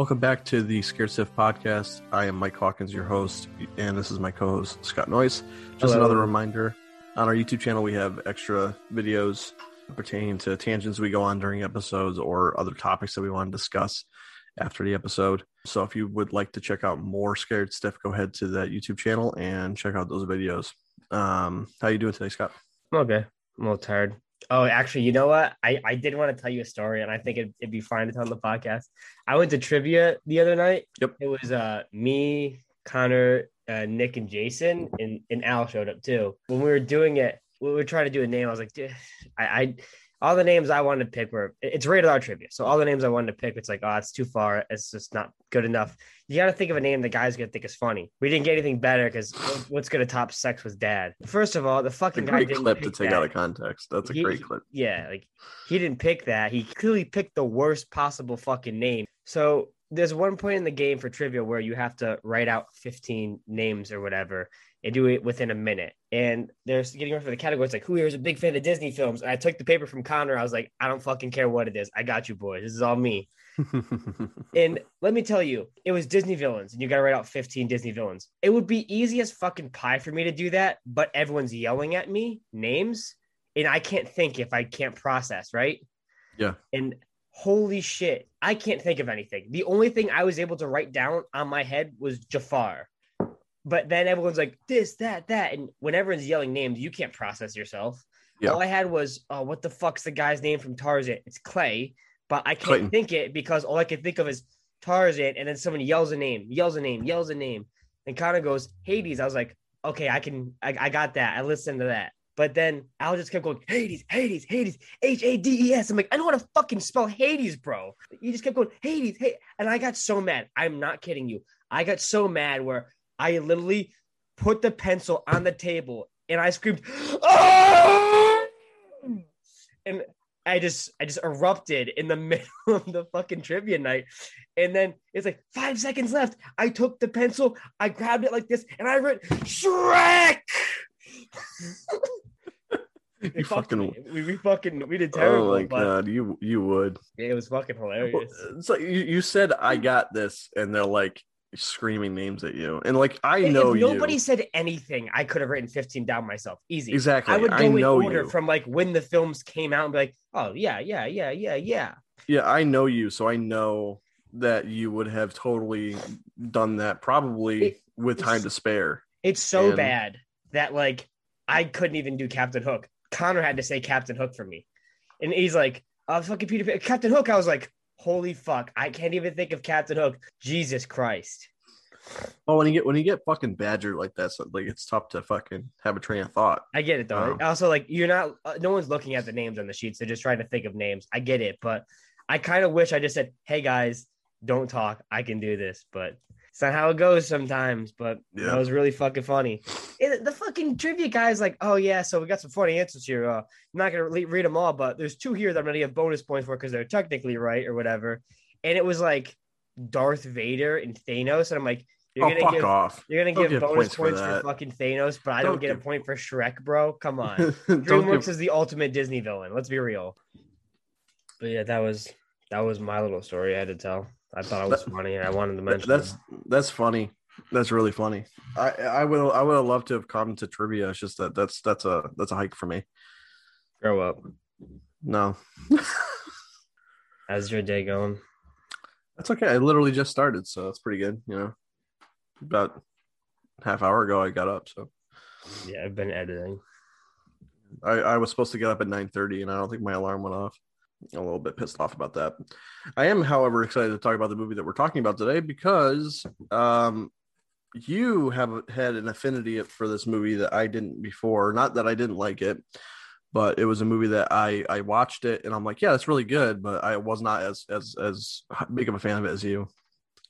Welcome back to the Scared Stiff podcast. I am Mike Hawkins, your host, and this is my co-host Scott Noyce. Just Hello. another reminder: on our YouTube channel, we have extra videos pertaining to tangents we go on during episodes or other topics that we want to discuss after the episode. So, if you would like to check out more Scared Stiff, go ahead to that YouTube channel and check out those videos. Um, how you doing today, Scott? I'm okay. I'm a little tired. Oh, actually, you know what? I, I did want to tell you a story, and I think it'd, it'd be fine to tell on the podcast. I went to trivia the other night. Yep. It was uh me, Connor, uh, Nick, and Jason, and, and Al showed up too. When we were doing it, we were trying to do a name. I was like, "Dude, I, I all the names I wanted to pick were it's rated R trivia. So all the names I wanted to pick, it's like, oh, it's too far. It's just not good enough. You got to think of a name the guy's gonna think is funny. We didn't get anything better because what's gonna top sex with dad? First of all, the fucking guy great didn't clip to take that. out of context. That's a He- great clip. Yeah, like he didn't pick that. He clearly picked the worst possible fucking name. So there's one point in the game for trivia where you have to write out 15 names or whatever and do it within a minute. And they're getting ready for the category. It's like, who here is a big fan of Disney films? And I took the paper from Connor. I was like, I don't fucking care what it is. I got you, boys. This is all me. And let me tell you, it was Disney villains, and you got to write out 15 Disney villains. It would be easy as fucking pie for me to do that, but everyone's yelling at me names, and I can't think if I can't process, right? Yeah. And holy shit, I can't think of anything. The only thing I was able to write down on my head was Jafar. But then everyone's like, this, that, that. And when everyone's yelling names, you can't process yourself. Yeah. All I had was, oh, what the fuck's the guy's name from Tarzan? It's Clay, but I can't Clayton. think it because all I can think of is Tarzan. And then someone yells a name, yells a name, yells a name, and kind of goes Hades. I was like, okay, I can, I, I got that. I listened to that. But then Al just kept going, Hades, Hades, Hades, H A D E S. I'm like, I don't want to fucking spell Hades, bro. You just kept going, Hades, hey. And I got so mad. I'm not kidding you. I got so mad where I literally put the pencil on the table and I screamed, oh! And I just I just erupted in the middle of the fucking trivia night. And then it's like five seconds left. I took the pencil, I grabbed it like this, and I wrote Shrek. you fucking. we, we fucking we did oh terrible, Oh my but god, you you would. it was fucking hilarious. It's like you, you said I got this, and they're like screaming names at you, and like I If know nobody you said anything, I could have written 15 down myself. Easy. exactly. I would go in know order you. from like when the films came out and be like, oh yeah, yeah, yeah, yeah, yeah. yeah, I know you, so I know that you would have totally done that, probably It- with time to spare. It's so And- bad that like I couldn't even do Captain Hook. Connor had to say Captain Hook for me, and he's like, "Oh, fucking Peter Pan, Captain Hook." I was like, "Holy fuck, I can't even think of Captain Hook." Jesus Christ. Oh, when you get when you get fucking badgered like that, so, like it's tough to fucking have a train of thought. I get it though. Oh. Also, like you're not. Uh, no one's looking at the names on the sheets. They're just trying to think of names. I get it, but I kind of wish I just said, "Hey guys, don't talk. I can do this." But it's not how it goes sometimes. But Yeah. that was really fucking funny. And the fucking trivia guy's like, "Oh yeah, so we got some funny answers here. Uh, I'm not gonna re- read them all, but there's two here that I'm gonna give bonus points for because they're technically right or whatever." And it was like Darth Vader and Thanos, and I'm like, "You're oh, gonna fuck give." off! You're gonna give give bonus points points, for for, fucking Thanos, but I don't, Don't get a point for Shrek, bro. Come on. DreamWorks give- is the ultimate Disney villain. Let's be real. But yeah, that was that was my little story I had to tell. I thought it was funny. I wanted to mention. that's that's funny. That's really funny. I I would I would have loved to have come to trivia. It's just that that's that's a that's a hike for me. grow up. No, How's your day going? that's okay. I literally just started, so that's pretty good. You know, about half hour ago I got up, so Yeah, I've been editing. I, I was supposed to get up at nine thirty, and I don't think my alarm went off. A little bit pissed off about that. I am, however, excited to talk about the movie that we're talking about today because um, you have had an affinity for this movie that I didn't before. Not that I didn't like it, but it was a movie that I I watched it and I'm like, yeah, it's really good, but I was not as as as big of a fan of it as you.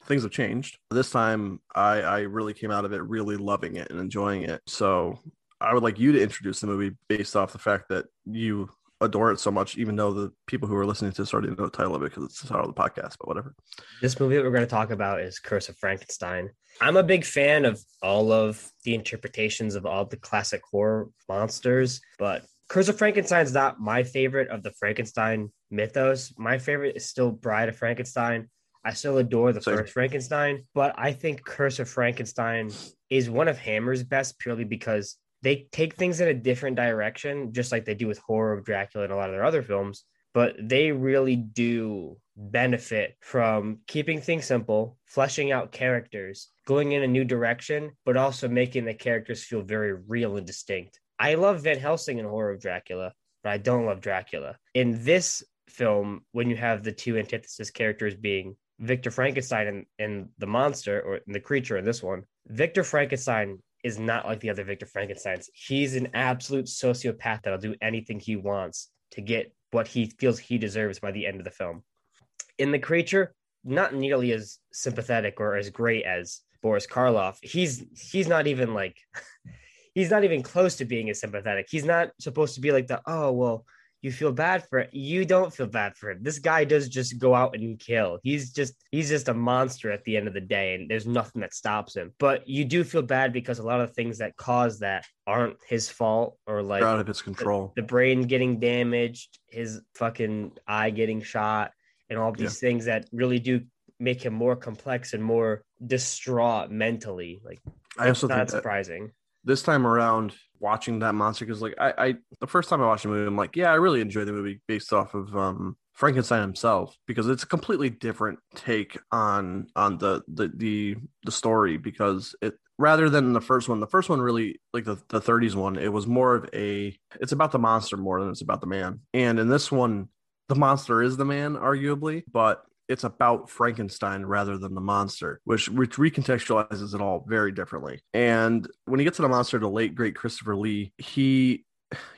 Things have changed. This time, I I really came out of it really loving it and enjoying it. So I would like you to introduce the movie based off the fact that you adore it so much, even though the people who are listening to this already know the title of it because it's the title of the podcast, but whatever. This movie that we're going to talk about is Curse of Frankenstein. I'm a big fan of all of the interpretations of all the classic horror monsters, but Curse of Frankenstein is not my favorite of the Frankenstein mythos. My favorite is still Bride of Frankenstein. I still adore the Same. first Frankenstein, but I think Curse of Frankenstein is one of Hammer's best purely because they take things in a different direction, just like they do with Horror of Dracula and a lot of their other films. But they really do benefit from keeping things simple, fleshing out characters, going in a new direction, but also making the characters feel very real and distinct. I love Van Helsing in Horror of Dracula, but I don't love Dracula. In this film, when you have the two antithesis characters being Victor Frankenstein and, and the monster or the creature in this one, Victor Frankenstein is not like the other Victor Frankensteins. He's an absolute sociopath that'll do anything he wants to get what he feels he deserves by the end of the film. In the creature, not nearly as sympathetic or as great as Boris Karloff. He's he's not even like he's not even close to being as sympathetic. He's not supposed to be like the oh well you feel bad for it. You don't feel bad for him. This guy does just go out and kill. He's just he's just a monster at the end of the day, and there's nothing that stops him. But you do feel bad because a lot of things that cause that aren't his fault, or like out of his control. the brain getting damaged, his fucking eye getting shot, and all these things that really do make him more complex and more distraught mentally. Like I also it's think not that surprising. This time around watching that monster because like I, I the first time I watched the movie, I'm like, yeah, I really enjoyed the movie based off of um Frankenstein himself because it's a completely different take on on the the the, the story because it rather than the first one the first one really like the, the 30s one it was more of a it's about the monster more than it's about the man. And in this one the monster is the man arguably but it's about Frankenstein rather than the monster, which, which recontextualizes it all very differently. And when he gets to the monster, the late great Christopher Lee, he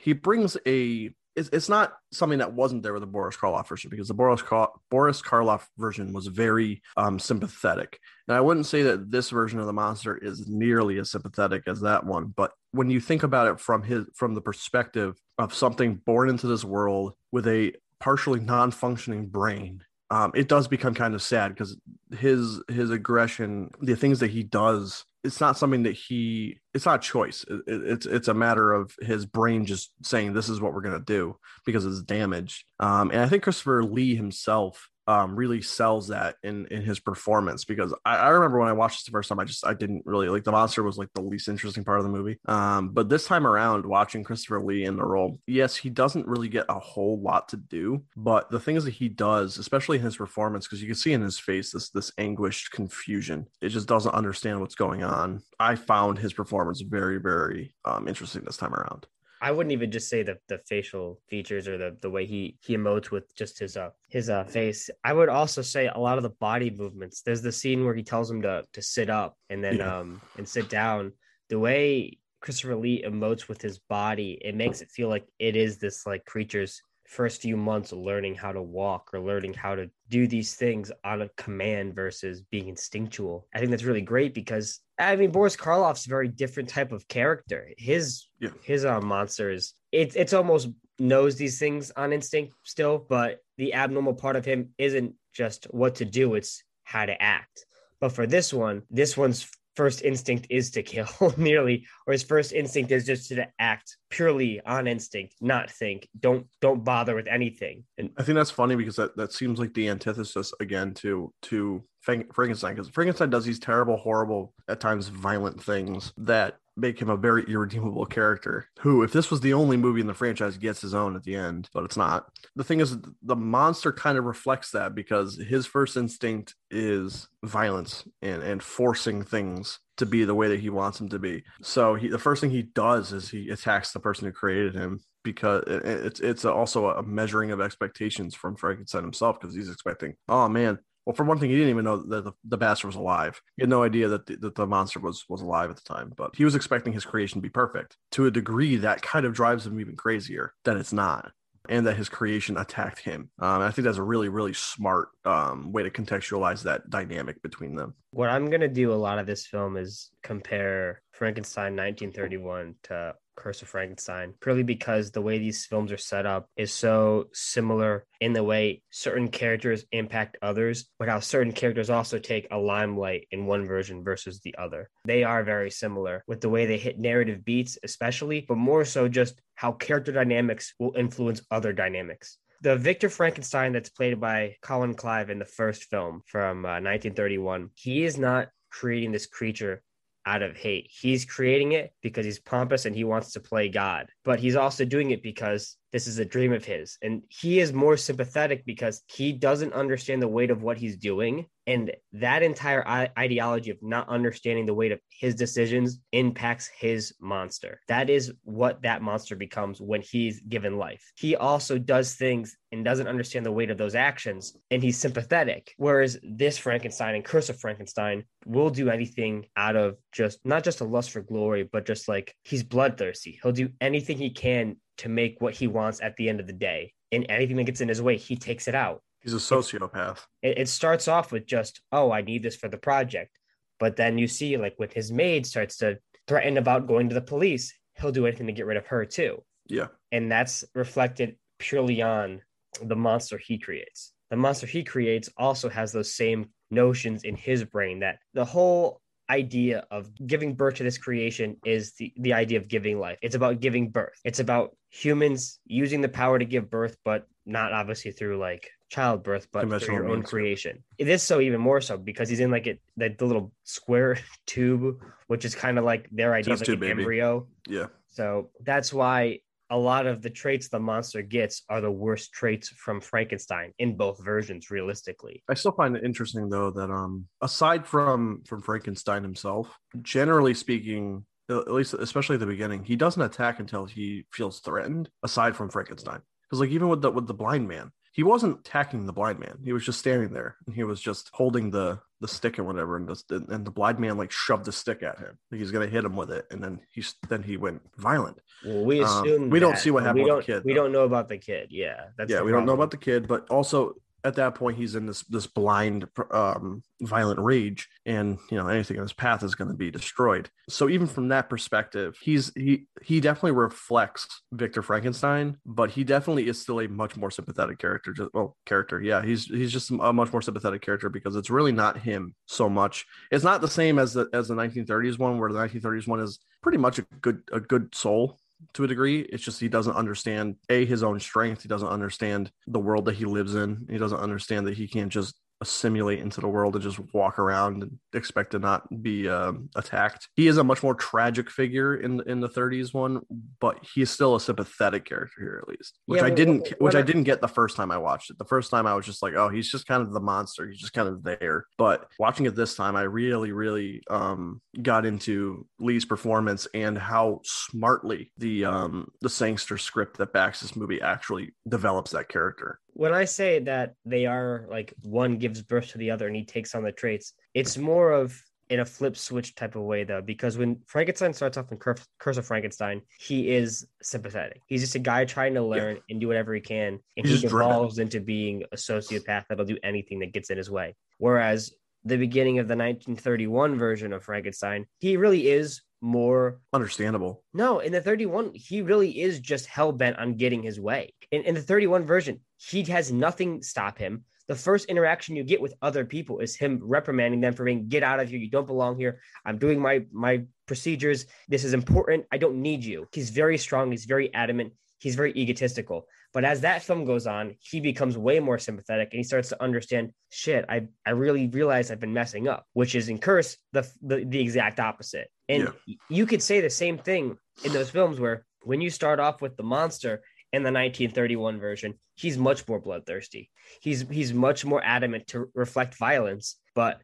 he brings a it's, it's not something that wasn't there with the Boris Karloff version because the Boris Kar- Boris Karloff version was very um, sympathetic, and I wouldn't say that this version of the monster is nearly as sympathetic as that one. But when you think about it from his from the perspective of something born into this world with a partially non-functioning brain um, it does become kind of sad because his his aggression, the things that he does, it's not something that he. It's not choice. It, it, it's it's a matter of his brain just saying this is what we're gonna do because it's damaged. Um, and I think Christopher Lee himself um, really sells that in in his performance because I, I remember when I watched this the first time, I just I didn't really like the monster was like the least interesting part of the movie. Um, but this time around, watching Christopher Lee in the role, yes, he doesn't really get a whole lot to do, but the things that he does, especially in his performance, because you can see in his face this this anguished confusion. It just doesn't understand what's going on. I found his performance very very um, interesting this time around. I wouldn't even just say the the facial features or the the way he he emotes with just his uh his uh face. I would also say a lot of the body movements. There's the scene where he tells him to to sit up and then Yeah. um and sit down. The way Christopher Lee emotes with his body, it makes it feel like it is this like creature's first few months learning how to walk or learning how to do these things on a command versus being instinctual. I think that's really great because I mean Boris Karloff's a very different type of character. His Yeah. his uh, monsters it's it's almost knows these things on instinct still, but the abnormal part of him isn't just what to do, it's how to act. But for this one, this one's first instinct is to kill nearly or his first instinct is just to act purely on instinct not think. Don't don't bother with anything. And I think that's funny because that, that seems like the antithesis again to to Frankenstein because Frankenstein does these terrible, horrible, at times violent things that make him a very irredeemable character. Who, if this was the only movie in the franchise, gets his own at the end, but it's not. The thing is, the monster kind of reflects that because his first instinct is violence and and forcing things to be the way that he wants them to be. So he the first thing he does is he attacks the person who created him because it's it's also a measuring of expectations from Frankenstein himself because he's expecting, oh man. Well, for one thing, he didn't even know that the, the bastard was alive. He had no idea that the, that the monster was was alive at the time, but he was expecting his creation to be perfect. To a degree, that kind of drives him even crazier that it's not, and that his creation attacked him. Um, I think that's a really really smart um, way to contextualize that dynamic between them. what i'm going to do a lot of this film is compare frankenstein 1931 to curse of frankenstein purely because the way these films are set up is so similar in the way certain characters impact others but how certain characters also take a limelight in one version versus the other. They are very similar with the way they hit narrative beats especially but more so just how character dynamics will influence other dynamics. The Victor Frankenstein that's played by Colin Clive in the first film from uh, 1931, he is not creating this creature out of hate. He's creating it because he's pompous and he wants to play God. But he's also doing it because this is a dream of his. And he is more sympathetic because he doesn't understand the weight of what he's doing. And that entire ideology of not understanding the weight of his decisions impacts his monster. That is what that monster becomes when he's given life. He also does things and doesn't understand the weight of those actions, and he's sympathetic. Whereas this Frankenstein and Curse of Frankenstein will do anything out of just not just a lust for glory, but just like he's bloodthirsty. He'll do anything he can to make what he wants at the end of the day. And anything that gets in his way, he takes it out. He's a sociopath. It, it starts off with just, oh, I need this for the project. But then you see, like, with his maid starts to threaten about going to the police, he'll do anything to get rid of her, too. Yeah. And that's reflected purely on the monster he creates. The monster he creates also has those same notions in his brain that the whole idea of giving birth to this creation is the, the idea of giving life. It's about giving birth. It's about humans using the power to give birth, but not obviously through like childbirth, but through your own creation. It is so even more so because he's in like it the, the little square tube, which is kind of like their idea Test of like an embryo. Yeah. So that's why a lot of the traits the monster gets are the worst traits from Frankenstein in both versions realistically. I still find it interesting though that um aside from from Frankenstein himself, generally speaking, at least especially at the beginning, he doesn't attack until he feels threatened aside from Frankenstein. Cuz like even with the with the blind man, he wasn't attacking the blind man. He was just standing there and he was just holding the the stick and whatever. And the, and the blind man like shoved the stick at him. Like he's gonna hit him with it. And then he's then he went violent. Well, we um, assume um, we don't see what happened with the kid. We though. don't know about the kid. Yeah, that's yeah. We problem. don't know about the kid, but also at that point he's in this this blind um, violent rage and you know anything in his path is going to be destroyed. So even from that perspective he's he he definitely reflects victor frankenstein but he definitely is still a much more sympathetic character just well character yeah he's he's just a much more sympathetic character because it's really not him so much. It's not the same as the as the 1930s one where the 1930s one is pretty much a good a good soul to a degree. It's just he doesn't understand a his own strength. He doesn't understand the world that he lives in. He doesn't understand that he can't just assimilate into the world and just walk around and expect to not be um, attacked. He is a much more tragic figure in in the 30s one, but he's still a sympathetic character here at least, which yeah, I didn't which I didn't get the first time I watched it. The first time I was just like, oh, he's just kind of the monster. He's just kind of there. But watching it this time, I really really um, got into Lee's performance and how smartly the um, the Sangster script that backs this movie actually develops that character when I say that they are like one gives birth to the other and he takes on the traits, it's more of in a flip switch type of way though, because when Frankenstein starts off in Curse of Frankenstein, he is sympathetic. He's just a guy trying to learn yeah. and do whatever he can, and He's he evolves into being a sociopath that'll do anything that gets in his way. Whereas the beginning of the 1931 version of Frankenstein, he really is more understandable. No, in the 31, he really is just hell bent on getting his way. In, in the 31 version, he has nothing stop him. The first interaction you get with other people is him reprimanding them for being get out of here. You don't belong here. I'm doing my my procedures. This is important. I don't need you. He's very strong. He's very adamant. He's very egotistical. But as that film goes on, he becomes way more sympathetic and he starts to understand shit. I, I really realize I've been messing up, which is in Curse the, the, the exact opposite. And yeah. you could say the same thing in those films where when you start off with the monster in the 1931 version, he's much more bloodthirsty. He's he's much more adamant to reflect violence, but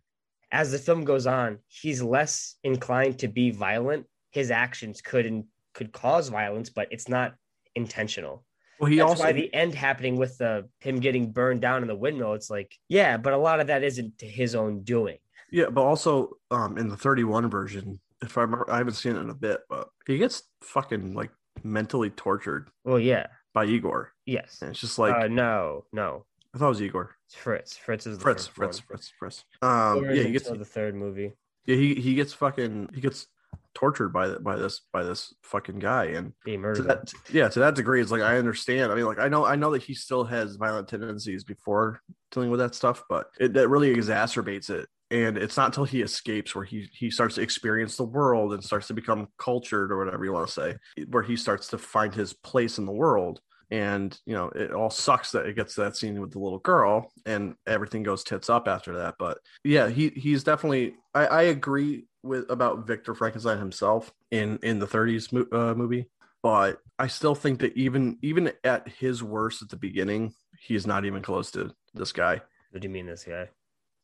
as the film goes on, he's less inclined to be violent. His actions could and could cause violence, but it's not intentional. Well, he That's also why the end happening with the him getting burned down in the windmill. It's like, yeah, but a lot of that isn't to his own doing. Yeah, but also um, in the 31 version, if I remember, I haven't seen it in a bit, but he gets fucking like mentally tortured. Well, yeah, by Igor. Yes, and it's just like uh, no, no. I thought it was Igor. It's Fritz. Fritz is the Fritz. Fritz. Fritz. Fritz. Um, yeah, he gets the third movie. Yeah, he he gets fucking he gets tortured by by this by this fucking guy and to that, yeah to that degree it's like i understand i mean like i know i know that he still has violent tendencies before dealing with that stuff but it that really exacerbates it and it's not until he escapes where he he starts to experience the world and starts to become cultured or whatever you want to say where he starts to find his place in the world. And you know it all sucks that it gets that scene with the little girl and everything goes tits up after that. But yeah he he's definitely i, I agree with about victor frankenstein himself in in the 30s mo- uh, movie. But i still think that even even at his worst at the beginning he's not even close to this guy. What do you mean, this guy?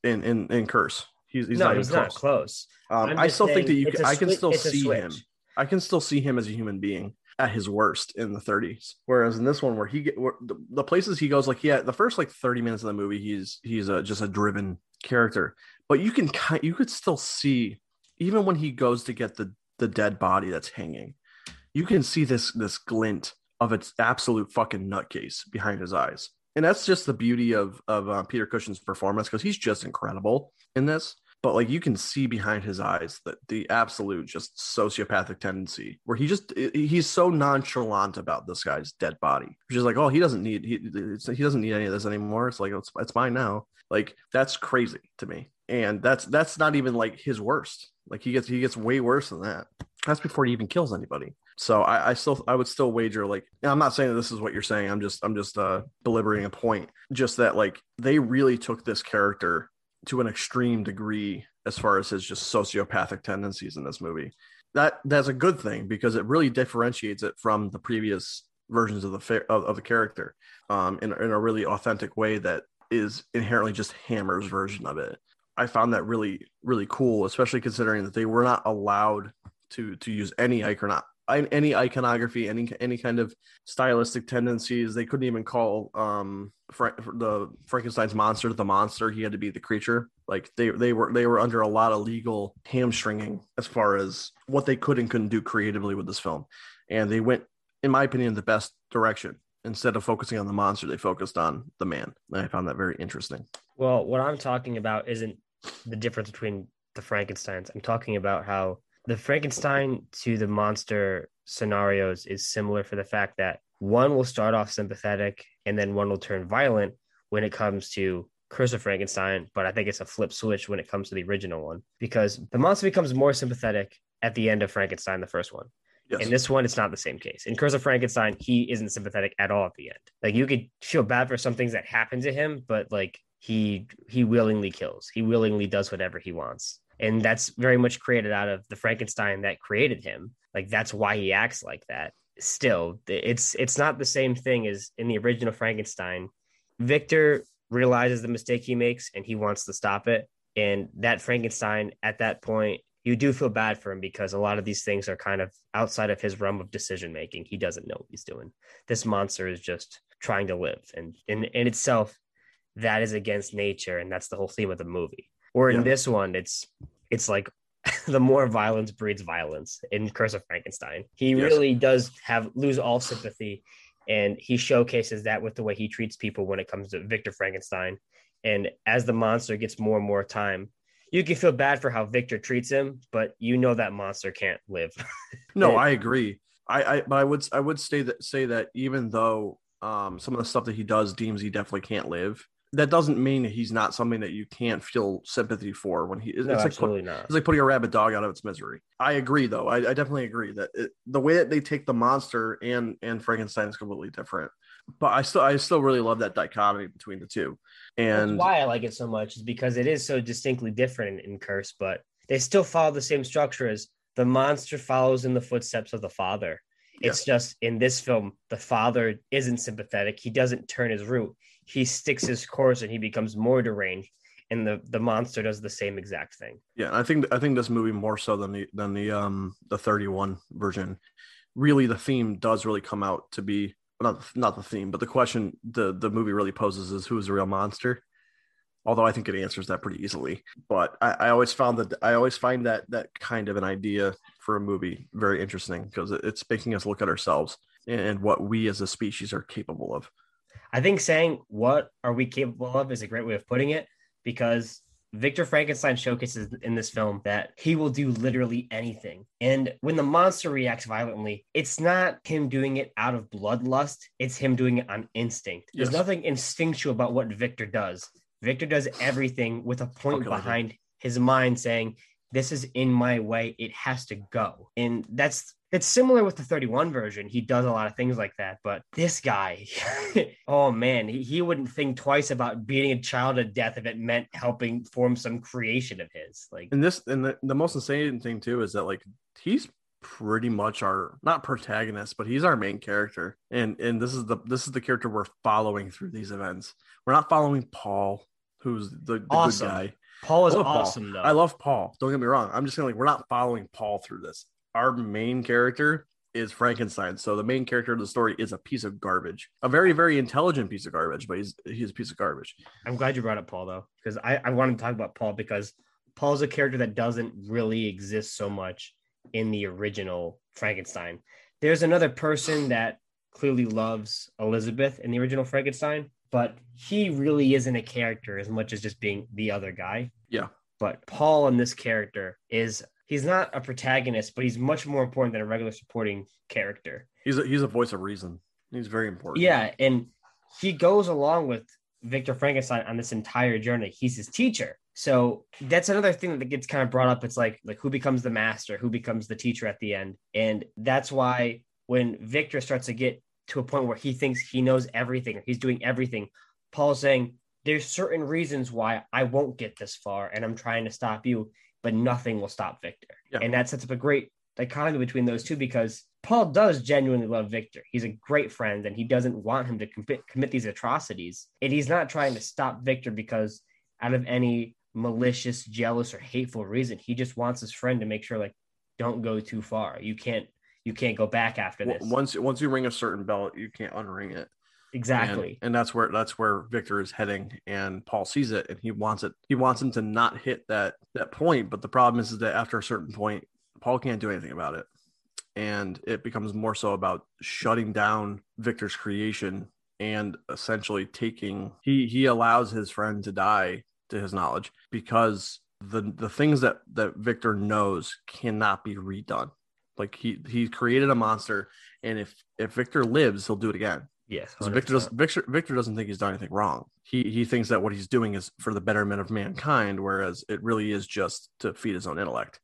In in in curse he's, he's no, not he's even not close close. um, i still think that you can, i can swi- still see him I can still see him as a human being at his worst in the 30s. Whereas in this one, where he get where the, the places he goes, like yeah, the first like 30 minutes of the movie, he's he's a, just a driven character. But you can you could still see even when he goes to get the the dead body that's hanging, you can see this this glint of its absolute fucking nutcase behind his eyes. And that's just the beauty of of uh, Peter Cushing's performance because he's just incredible in this. But like you can see behind his eyes that the absolute just sociopathic tendency where he just he's so nonchalant about this guy's dead body. Which is like oh he doesn't need he, he doesn't need any of this anymore. It's like it's, it's mine now. Like that's crazy to me. And that's that's not even like his worst. Like he gets he gets way worse than that. That's before he even kills anybody so I, I still I would still wager like I'm not saying that this is what you're saying I'm just I'm just uh deliberating a point just that like they really took this character to an extreme degree as far as his just sociopathic tendencies in this movie. That that's a good thing because it really differentiates it from the previous versions of the of, of the character um, in, in a really authentic way that is inherently just Hammer's version of it. I found that really really cool, especially considering that they were not allowed to to use any icono- any iconography, any any kind of stylistic tendencies. They couldn't even call um Fra- the Frankenstein's monster the monster. He had to be the creature. Like they they were they were under a lot of legal hamstringing as far as what they could and couldn't do creatively with this film, and they went, in my opinion, the best direction. Instead of focusing on the monster, they focused on the man. And I found that very interesting. Well, what I'm talking about isn't the difference between the Frankensteins. I'm talking about how the Frankenstein to the monster scenarios is similar for the fact that one will start off sympathetic and then one will turn violent when it comes to Curse of Frankenstein, but I think it's a flip switch when it comes to the original one because the monster becomes more sympathetic at the end of Frankenstein, the first one. Yes. In this one, it's not the same case. In Curse of Frankenstein, he isn't sympathetic at all at the end. Like you could feel bad for some things that happen to him, but like he he willingly kills. He willingly does whatever he wants. And that's very much created out of the Frankenstein that created him. Like that's why he acts like that. Still, it's it's not the same thing as in the original Frankenstein. Victor realizes the mistake he makes and he wants to stop it. And that Frankenstein at that point you do feel bad for him because a lot of these things are kind of outside of his realm of decision making. He doesn't know what he's doing. This monster is just trying to live, and in in itself, that is against nature, and that's the whole theme of the movie. Or in Yeah. this one, it's it's like the more violence breeds violence in Curse of Frankenstein. He Yes. really does have lose all sympathy, and he showcases that with the way he treats people when it comes to Victor Frankenstein. And as the monster gets more and more time, you can feel bad for how Victor treats him, but you know that monster can't live. No, It- I agree. I, I but I would I would say that say that even though um some of the stuff that he does deems he definitely can't live, that doesn't mean he's not something that you can't feel sympathy for when he it's no, like put, absolutely not. it's like putting a rabid dog out of its misery. I agree though. I, I definitely agree that it, the way that they take the monster and and Frankenstein is completely different. But I still I still really love that dichotomy between the two. And That's why I like it so much is because it is so distinctly different in, in Curse, but they still follow the same structure as the monster follows in the footsteps of the father. It's just in this film, the father isn't sympathetic. He doesn't turn his route. He sticks his course and he becomes more deranged. And the, the monster does the same exact thing. Yeah, I think I think this movie more so than the than the um the 31 version. Really the theme does really come out to be not not the theme, but the question the the movie really poses is who is the real monster? Although I think it answers that pretty easily. But I, I always found that I always find that that kind of an idea for a movie very interesting because it, it's making us look at ourselves and what we as a species are capable of. I think saying what are we capable of is a great way of putting it because Victor Frankenstein showcases in this film that he will do literally anything. And when the monster reacts violently, it's not him doing it out of bloodlust, it's him doing it on instinct. There's Yes. nothing instinctual about what Victor does. Victor does everything with a point Calculated. behind his mind saying, This is in my way, it has to go. And that's it's similar with the 31 version. He does a lot of things like that, but this guy, oh man, he, he wouldn't think twice about beating a child to death if it meant helping form some creation of his. Like, And this and the, the most insane thing too is that like he's pretty much our not protagonist, but he's our main character. And and this is the this is the character we're following through these events. We're not following Paul, who's the, the Awesome. good guy. Paul is love Paul. awesome though. I love Paul. Don't get me wrong. I'm just saying like we're not following Paul through this. Our main character is Frankenstein. So the main character of the story is a piece of garbage. A very, very intelligent piece of garbage, but he's he's a piece of garbage. I'm glad you brought up Paul though, because I, I want to talk about Paul because Paul's a character that doesn't really exist so much in the original Frankenstein. There's another person that clearly loves Elizabeth in the original Frankenstein, but he really isn't a character as much as just being the other guy. Yeah. But Paul in this character is he's not a protagonist, but he's much more important than a regular supporting character. He's a, he's a voice of reason. He's very important. Yeah, and he goes along with Victor Frankenstein on this entire journey. He's his teacher. So that's another thing that gets kind of brought up. It's like like who becomes the master, who becomes the teacher at the end. And that's why when Victor starts to get to a point where he thinks he knows everything, or he's doing everything, Paul's saying, There's certain reasons why I won't get this far, and I'm trying to stop you, but nothing will stop Victor. Yeah. And that sets up a great dichotomy between those two because Paul does genuinely love Victor. He's a great friend and he doesn't want him to commit, commit these atrocities. And he's not trying to stop Victor because out of any malicious, jealous, or hateful reason. He just wants his friend to make sure, like, don't go too far. You can't you can't go back after this. Once once you ring a certain bell, you can't unring it. Exactly. And, and that's where that's where Victor is heading, and Paul sees it, and he wants it. He wants him to not hit that that point. But the problem is, is that after a certain point, Paul can't do anything about it, and it becomes more so about shutting down Victor's creation and essentially taking. He he allows his friend to die to his knowledge because the the things that that Victor knows cannot be redone. Like he he created a monster, and if if Victor lives, he'll do it again. Yes. Victor doesn't Victor Victor doesn't think he's done anything wrong. He he thinks that what he's doing is for the betterment of mankind, whereas it really is just to feed his own intellect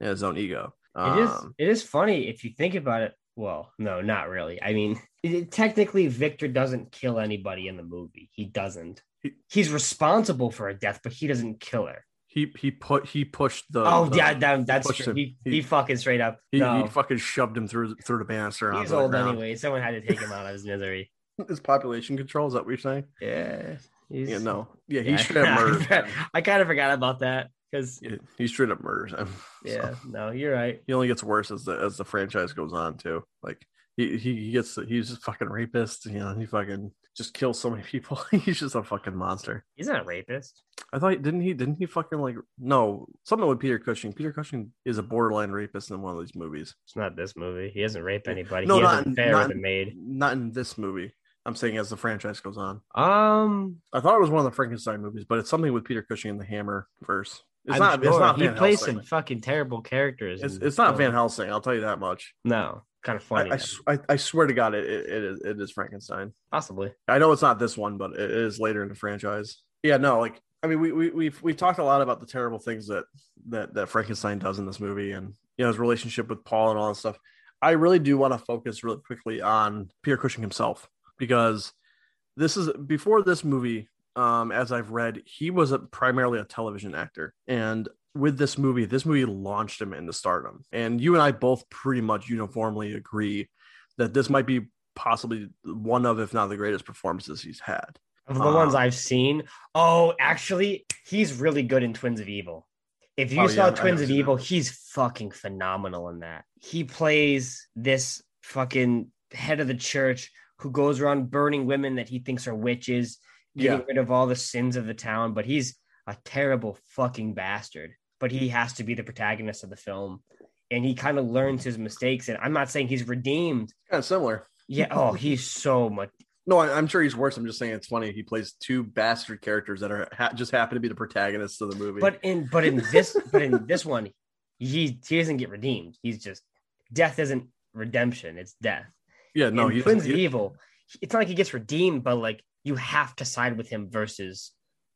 and his own ego. It is. Um, It is funny if you think about it. Well, no, not really. I mean, it- technically, Victor doesn't kill anybody in the movie. He doesn't. He- He's responsible for a death, but he doesn't kill her. He he put he pushed the oh the- yeah, that, that's true. He, he He- fucking straight up. he, no, he fucking shoved him through through the banister. he's old ground. anyway. Someone had to take him out of his misery. His population control is that what you're saying? Yeah. He's, Yeah, no, yeah, he Yeah, straight up murders. I kind of forgot about that because Yeah, he straight up murders him. So, yeah, no, you're right. he only gets worse as the as the franchise goes on too. Like he he, he gets he's a fucking rapist. You know, he fucking just kills so many people. he's just a fucking monster. He's not a rapist. I thought didn't he didn't he fucking like no something with Peter Cushing. Peter Cushing is a borderline rapist in one of these movies. It's not this movie. He doesn't rape anybody. No, he not in- not in- maid. Not in this movie. I'm saying as the franchise goes on. Um, I thought it was one of the Frankenstein movies, but it's something with Peter Cushing in the Hammer verse. It's I'm not. sure. It's not. he Van plays Helsing. some fucking terrible characters. It's, it's not. Van Helsing. I'll tell you that much. No, kind of funny. I, I, I- swear to God, it, it, it is it is Frankenstein. Possibly. I know it's not this one, but it is later in the franchise. Yeah, no, like I mean, we we we've we've talked a lot about the terrible things that that that Frankenstein does in this movie, and you know his relationship with Paul and all that stuff. I really do want to focus really quickly on Peter Cushing himself because this is before this movie. Um, as I've read, he was a, primarily a television actor, and with this movie, this movie launched him into stardom. And you and I both pretty much uniformly agree that this might be possibly one of, if not the greatest performances he's had. Of the ones Um, I've seen. Oh, actually, he's really good in Twins of Evil. If you Oh, saw yeah, Twins of Evil, that. he's fucking phenomenal in that. He plays this fucking head of the church who goes around burning women that he thinks are witches, getting Yeah. rid of all the sins of the town, but he's a terrible fucking bastard. But he has to be the protagonist of the film. And he kind of learns his mistakes. And I'm not saying he's redeemed. Kind of similar. Yeah. Oh, he's so much. No, I, I'm sure he's worse. I'm just saying it's funny. He plays two bastard characters that are ha- just happen to be the protagonists of the movie. But in but in this but in this one, he he doesn't get redeemed. He's just death isn't redemption. It's death. yeah, no, in he's Twins of he- Evil, it's not like he gets redeemed, but like you have to side with him versus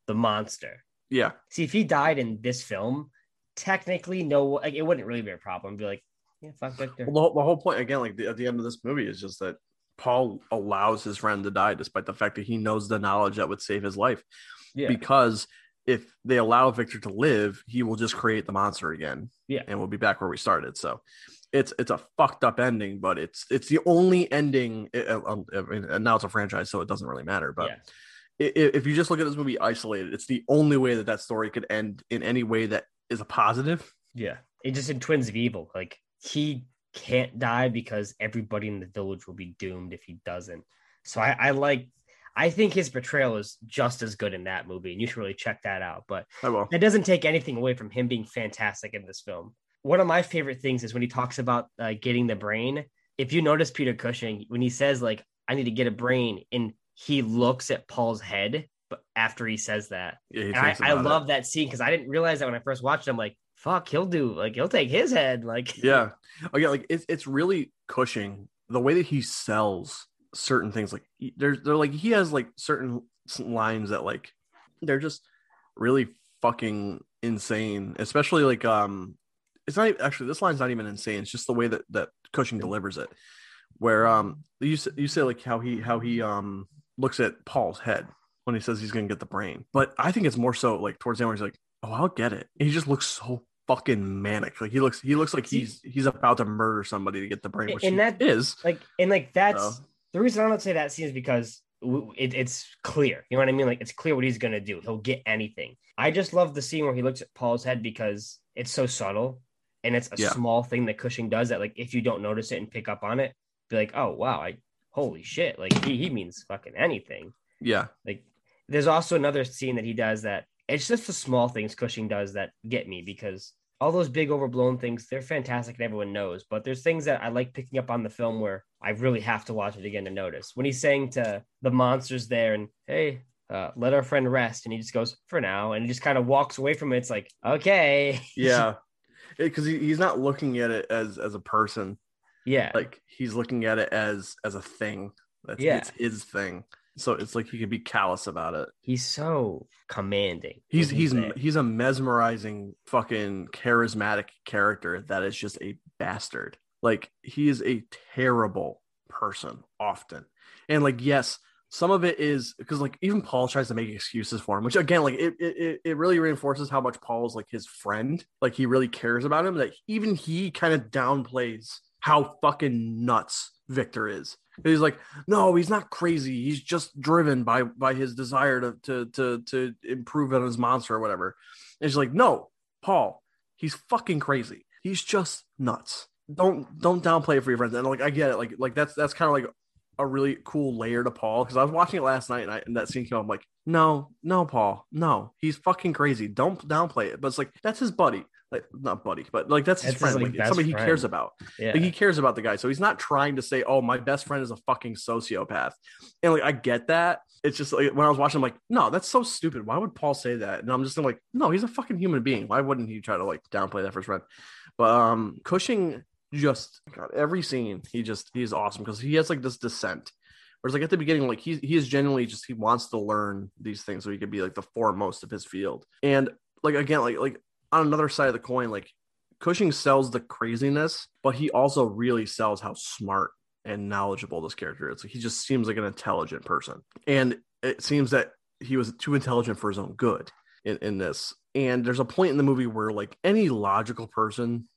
the monster. yeah, See, if he died in this film, technically, no, like it wouldn't really be a problem. Be like, Yeah, fuck Victor. Well, the, whole- the whole point again, like the, at the end of this movie, is just that Paul allows his friend to die, despite the fact that he knows the knowledge that would save his life. yeah. Because if they allow Victor to live, he will just create the monster again. Yeah. and we'll be back where we started. So it's it's a fucked up ending, but it's it's the only ending. um, and now it's a franchise, so it doesn't really matter. But yeah. if you just look at this movie isolated, it's the only way that that story could end in any way that is a positive. Yeah. It just in Twins of Evil. Like he can't die because everybody in the village will be doomed if he doesn't. So I, I like I think his portrayal is just as good in that movie, and you should really check that out. But I will. that doesn't take anything away from him being fantastic in this film. One of my favorite things is when he talks about uh, getting the brain. If you notice Peter Cushing, when he says like I need to get a brain, and he looks at Paul's head, but after he says that, Yeah, I, I it. love that scene because I didn't realize that when I first watched it. I'm like, fuck, he'll do like he'll take his head. Like yeah oh yeah like it's, it's really cushing the way that he sells certain things like he- there's they're like he has like certain lines that like they're just really fucking insane especially like um it's not e- actually this line's not even insane it's just the way that that cushing delivers it where um you you say like how he how he um looks at paul's head when he says he's gonna get the brain but i think it's more so like towards the end where he's like oh i'll get it and he just looks so fucking manic like he looks he looks like he's he's about to murder somebody to get the brain which And he that- is like and like that's So. the reason I don't say that scene is because it, it's clear. You know what I mean? Like it's clear what he's gonna do. He'll get anything. I just love the scene where he looks at Paul's head because it's so subtle and it's a Yeah. small thing that Cushing does that like if you don't notice it and pick up on it, be like, oh wow, I holy shit, like he, he means fucking anything. yeah Like there's also another scene that he does that it's just the small things Cushing does that get me because all those big overblown things, they're fantastic and everyone knows. But there's things that I like picking up on the film where I really have to watch it again to notice. When he's saying to the monsters there and hey, uh, let our friend rest, and he just goes for now, and he just kind of walks away from it. It's like okay, yeah because he, he's not looking at it as as a person yeah, like he's looking at it as as a thing that's Yeah. it's his thing so it's like he could be callous about it. He's so commanding. he's when he's he's a mesmerizing fucking charismatic character that is just a bastard. Like he is a terrible person often. And like yes some of it is because like even paul tries to make excuses for him which again like it, it it- it really reinforces how much paul is like his friend. Like he really cares about him that even he kind of downplays how fucking nuts victor is he's like no he's not crazy. He's just driven by by his desire to to to, to improve on his monster or whatever. And she's like no paul he's fucking crazy. He's just nuts. Don't don't downplay it for your friends. And like i get it. Like like that's that's kind of like a really cool layer to paul because i was watching it last night and, I, and that scene came up I'm like no no paul no. He's fucking crazy. Don't downplay it. But it's like that's his buddy like not buddy but like that's his That's his, friend like, like, best somebody he cares about yeah. like he cares about the guy, so he's not trying to say, "Oh, my best friend is a fucking sociopath." And like I get that. It's just like when I was watching, I'm like, "No, that's so stupid. Why would Paul say that?" And I'm just like, "No, he's a fucking human being. Why wouldn't he try to like downplay that for his friend?" But um, Cushing just God, every scene he just he's awesome because he has like this descent. Whereas like at the beginning, like he he is genuinely just he wants to learn these things so he could be like the foremost of his field. And like again, like like on another side of the coin, like Cushing sells the craziness, but he also really sells how smart and knowledgeable this character is. He just seems like an intelligent person. And it seems that he was too intelligent for his own good in, in this. And there's a point in the movie where like any logical person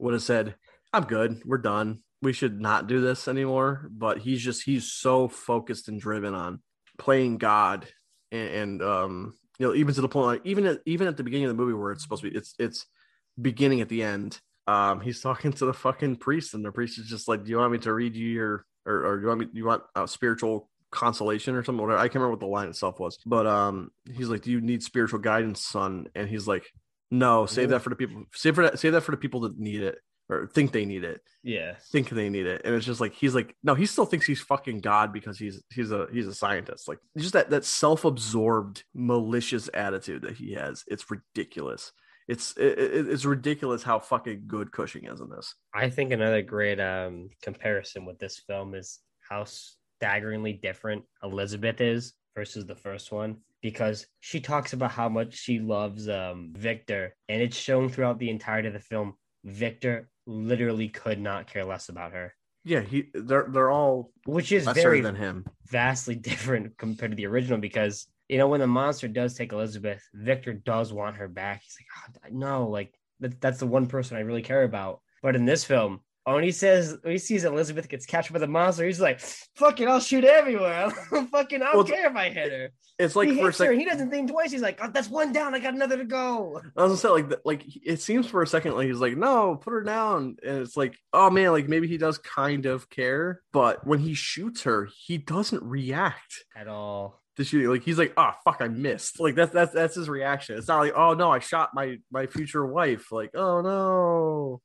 would have said, I'm good, we're done. We should not do this anymore. But he's just he's so focused and driven on playing God and, and um you know, even to the point like even at even at the beginning of the movie where it's supposed to be it's it's beginning at the end. Um, he's talking to the fucking priest, and the priest is just like, "Do you want me to read you your, or, or do you want me, you want a spiritual consolation or something?" Whatever. I can't remember what the line itself was, but um, he's like, "Do you need spiritual guidance, son?" And he's like, "No, save that for the people. Save for that. Save that for the people that need it or think they need it. yeah. Think they need it." And it's just like he's like, no, he still thinks he's fucking God because he's he's a he's a scientist. Like just that that self absorbed malicious attitude that he has. It's ridiculous it's it, it- it's ridiculous how fucking good Cushing is in this. I think another great um, comparison with this film is how staggeringly different Elizabeth is versus the first one because she talks about how much she loves um, Victor, and it's shown throughout the entirety of the film. Victor literally could not care less about her, Yeah, he they're they're all which is very than him. vastly different compared to the original because you know when the monster does take Elizabeth, Victor does want her back. He's like, oh, no, like that, that's the one person I really care about. But in this film, Oh, when he says when he sees Elizabeth gets captured by the monster, he's like, "Fuck it, I'll shoot everywhere. Fucking, I don't Well, care if I hit her." It's like he for a second. He doesn't think twice. He's like, oh, "That's one down. I got another to go." I was gonna say like like it seems for a second like he's like no put her down and it's like oh man like maybe he does kind of care but when he shoots her he doesn't react At all. to shooting like he's like oh fuck I missed like that's that's that's his reaction it's not like oh no I shot my my future wife like oh no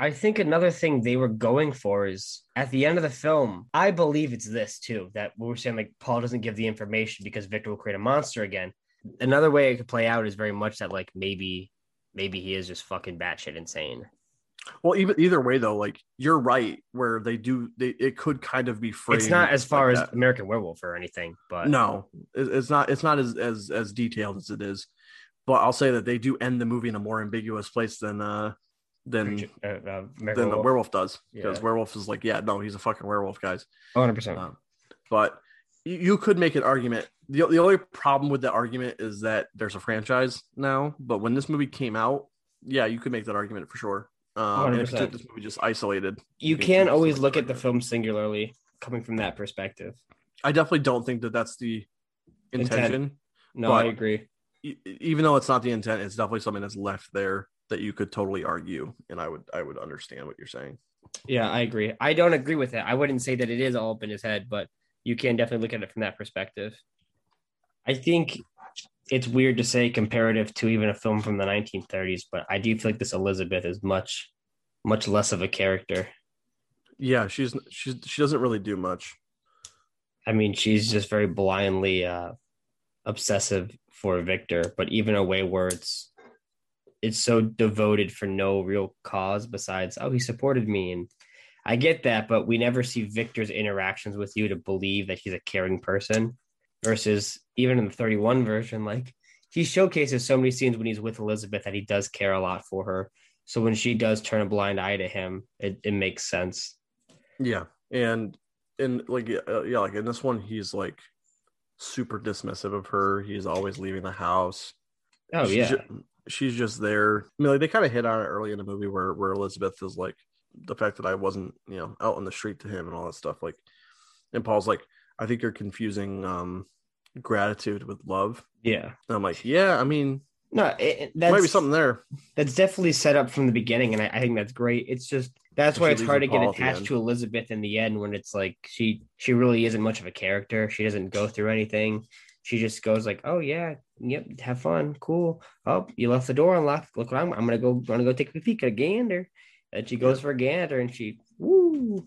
I think another thing they were going for is at the end of the film, I believe it's this too that we we're saying like Paul doesn't give the information because Victor will create a monster again. Another way it could play out is very much that like maybe maybe he is just fucking batshit insane. well even either way though like you're right where they do they it could kind of be framed It's not as far like as that. American Werewolf or anything, but no it's not it's not as as as detailed as it is but I'll say that they do end the movie in a more ambiguous place than uh than uh, uh, than the Werewolf. does because Yeah. werewolf is like yeah no he's a fucking werewolf guys 100%. um, but you, you could make an argument the, the only problem with that argument is that there's a franchise now but when this movie came out yeah you could make that argument for sure um, and if you 100%. this movie just isolated you can't always look at the film singularly coming from that perspective. i definitely don't think that that's the Intent. intention No, I agree. Even though it's not the intent it's definitely something that's left there that you could totally argue and i would i would understand what you're saying Yeah, I agree. I don't agree with it. I wouldn't say that it is all up in his head, but you can definitely look at it from that perspective. I think it's weird to say comparative to even a film from the 1930s, but I do feel like this Elizabeth is much, much less of a character. yeah she's she's she doesn't really do much I mean, she's just very blindly uh, obsessive for Victor, but even a way where it's it's so devoted for no real cause besides, oh, he supported me, and I get that, but we never see Victor's interactions with you to believe that he's a caring person. Versus even in the 31 version, like he showcases so many scenes when he's with Elizabeth that he does care a lot for her. So when she does turn a blind eye to him, it, it makes sense. Yeah, and and like uh, yeah, like in this one, he's like super dismissive of her. He's always leaving the house. Oh yeah, she's just there. I mean, like they kind of hit on it early in the movie where where Elizabeth is like the fact that I wasn't you know out on the street to him and all that stuff. Like, and Paul's like, I think you're confusing um gratitude with love. yeah. And I'm like, yeah, I mean, No, it, it- there that's might be something there. that's definitely set up from the beginning, and I, I think that's great. It's just that's why it's hard to with get Paul at the attached to Elizabeth in the end when it's like she she really isn't much of a character. She doesn't go through anything. She just goes like, "Oh yeah, yep, have fun, cool. Oh, you left the door unlocked. Look what I'm. I'm gonna go. I'm gonna go take a peek at a gander." And she goes for a gander, and she woo.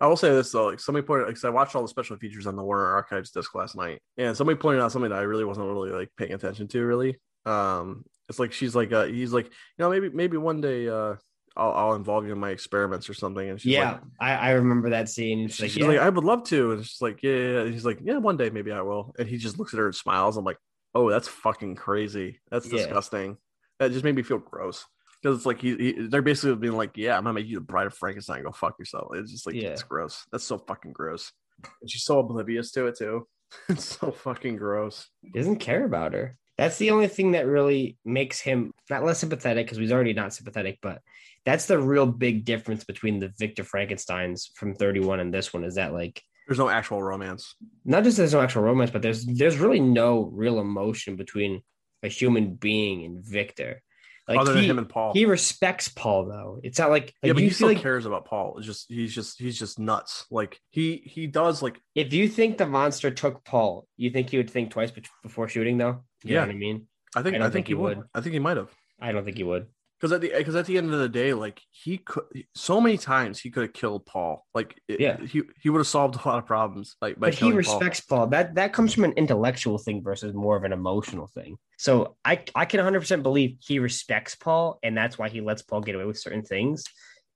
I will say this though, like somebody pointed, because I watched all the special features on the Warner Archives disc last night, and somebody pointed out something that I really wasn't really like paying attention to. Really, um, it's like she's like, uh, he's like, you know, maybe maybe one day, uh, I'll, I'll involve you in my experiments or something. And she's Yeah, like, I, I remember that scene. It's she's like, like. I would love to, and she's like, yeah, yeah, yeah. And he's like, yeah, one day maybe I will. And he just looks at her and smiles. I'm like, oh, that's fucking crazy. That's Yeah. disgusting. That just made me feel gross. Because it's like he, he, they're basically being like, "Yeah, I'm gonna make you the bride of Frankenstein. Go fuck yourself." It's just like Yeah. it's gross. That's so fucking gross. And she's so oblivious to it too. It's so fucking gross. He doesn't care about her. That's the only thing that really makes him not less sympathetic because he's already not sympathetic, but that's the real big difference between the Victor Frankensteins from 31 and this one is that like There's no actual romance. not just there's no actual romance, but there's there's really no real emotion between a human being and Victor. Like other than he, him and Paul. he respects Paul though. It's not like, yeah, but he still like cares about Paul. It's just he's just he's just nuts. Like he he does like if you think the monster took Paul, you think he would think twice before shooting though? You Yeah. know what I mean? I think I I, think, think he he would. would. I think he might have. I don't think he would. Because at the because at the end of the day, like he could so many times he could have killed Paul. Like it- Yeah. he he would have solved a lot of problems. Like but he killing Paul. respects Paul. That that comes from an intellectual thing versus more of an emotional thing. So I I can 100% believe he respects Paul, and that's why he lets Paul get away with certain things,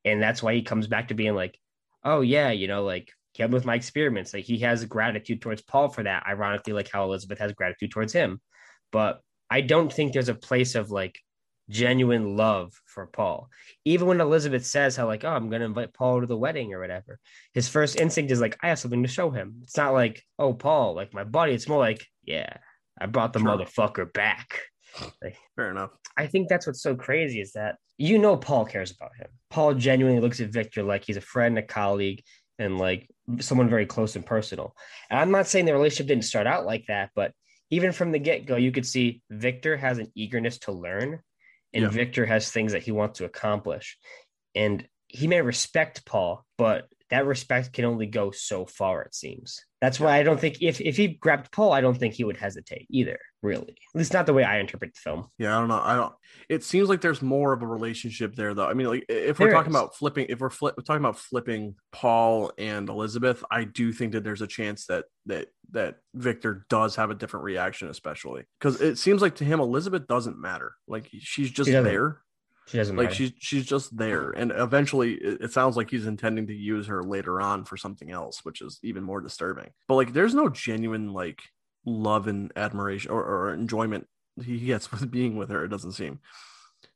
and that's why he comes back to being like, oh yeah, you know, like helped with my experiments. Like he has gratitude towards Paul for that. Ironically, like how Elizabeth has gratitude towards him, but I don't think there's a place of like genuine love for Paul. Even when Elizabeth says how like, oh, I'm gonna invite Paul to the wedding or whatever, his first instinct is like, I have something to show him. It's not like, oh, Paul, like my buddy. It's more like, yeah, I brought the Sure. motherfucker back. Like, Fair enough. I think that's what's so crazy is that you know Paul cares about him. Paul genuinely looks at Victor like he's a friend, a colleague, and like someone very close and personal. And I'm not saying the relationship didn't start out like that, but even from the get go, you could see Victor has an eagerness to learn, and Yeah. Victor has things that he wants to accomplish. And he may respect Paul, but that respect can only go so far, it seems. That's why I don't think if, if he grabbed Paul, I don't think he would hesitate either, really. At least not the way I interpret the film. Yeah, I don't know. I don't. It seems like there's more of a relationship there, though. I mean, like if we're There talking is. about flipping, if we're flip, talking about flipping Paul and Elizabeth, I do think that there's a chance that that that Victor does have a different reaction, especially because it seems like to him Elizabeth doesn't matter. Like she's just there. She doesn't Like matter. she's she's just there, and eventually it, it sounds like he's intending to use her later on for something else, which is even more disturbing. But like, there's no genuine like love and admiration or, or enjoyment he gets with being with her. It doesn't seem.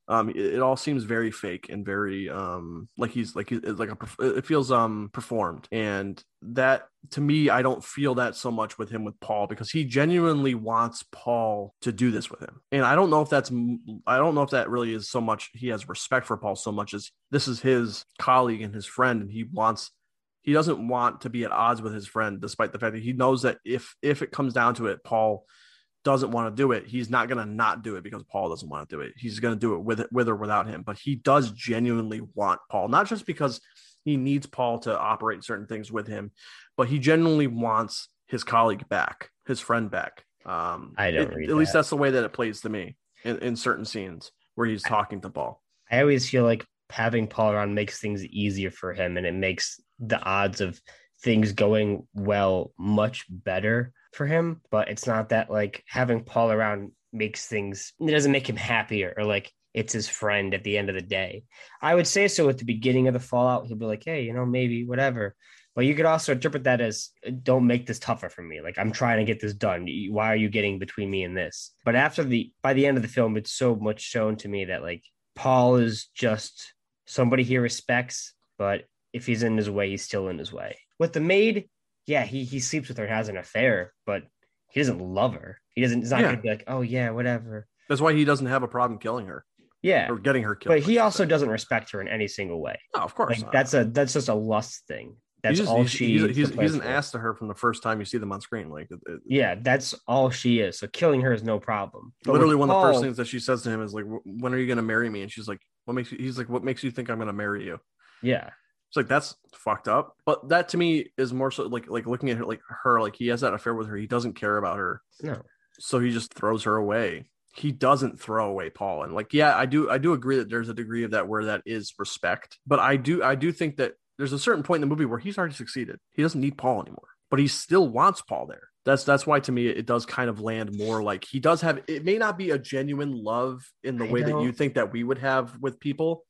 Um, it, it all seems very fake and very um like he's like he's like a it feels um performed, and that to me I don't feel that so much with him with Paul because he genuinely wants Paul to do this with him, and I don't know if that's I don't know if that really is so much he has respect for Paul so much as this is his colleague and his friend, and he wants he doesn't want to be at odds with his friend, despite the fact that he knows that if if it comes down to it, Paul doesn't want to do it. He's not going to not do it because Paul doesn't want to do it. He's going to do it with it with or without him. But he does genuinely want Paul, not just because he needs Paul to operate certain things with him, but he genuinely wants his colleague back, his friend back. Um, I don't it- read at least that. that's the way that it plays to me in, in certain scenes where he's talking to Paul. I always feel like having Paul around makes things easier for him and it makes the odds of things going well much better for him. But it's not that like having Paul around makes things, it doesn't make him happier or like it's his friend at the end of the day. I would say so at the beginning of the Fallout. He'll be like, hey, you know, maybe whatever. But you could also interpret that as don't make this tougher for me. Like I'm trying to get this done. Why are you getting between me and this? But after the by the end of the film, it's so much shown to me that like Paul is just somebody he respects, but if he's in his way, he's still in his way. With the maid, yeah, he he sleeps with her, has an affair, but he doesn't love her. He doesn't. He's not Yeah. gonna be like, oh yeah, whatever. That's why he doesn't have a problem killing her Yeah, or getting her killed. but he also doesn't respect her in any single way. No, of course. Like not. that's a that's just a lust thing. That's he's just- all he's, she. he's, he's, he's an for. ass to her from the first time you see them on screen. Like it, it- Yeah, that's all she is. So killing her is no problem. But literally one of the first things that she says to him is like, "When are you going to marry me?" And she's like, "What makes you?" He's like, "What makes you think I'm going to marry you?" Yeah, It's like that's fucked up. But that to me is more so like like looking at her like her like he has that affair with her. He doesn't care about her, no, so he just throws her away. He doesn't throw away Paul. And like, yeah, I do I do agree that there's a degree of that where that is respect. But I do I do think that there's a certain point in the movie where he's already succeeded. He doesn't need Paul anymore. But he still wants Paul there. That's that's why to me it does kind of land more like he does have it may not be a genuine love in the I way that you think that we would have with people,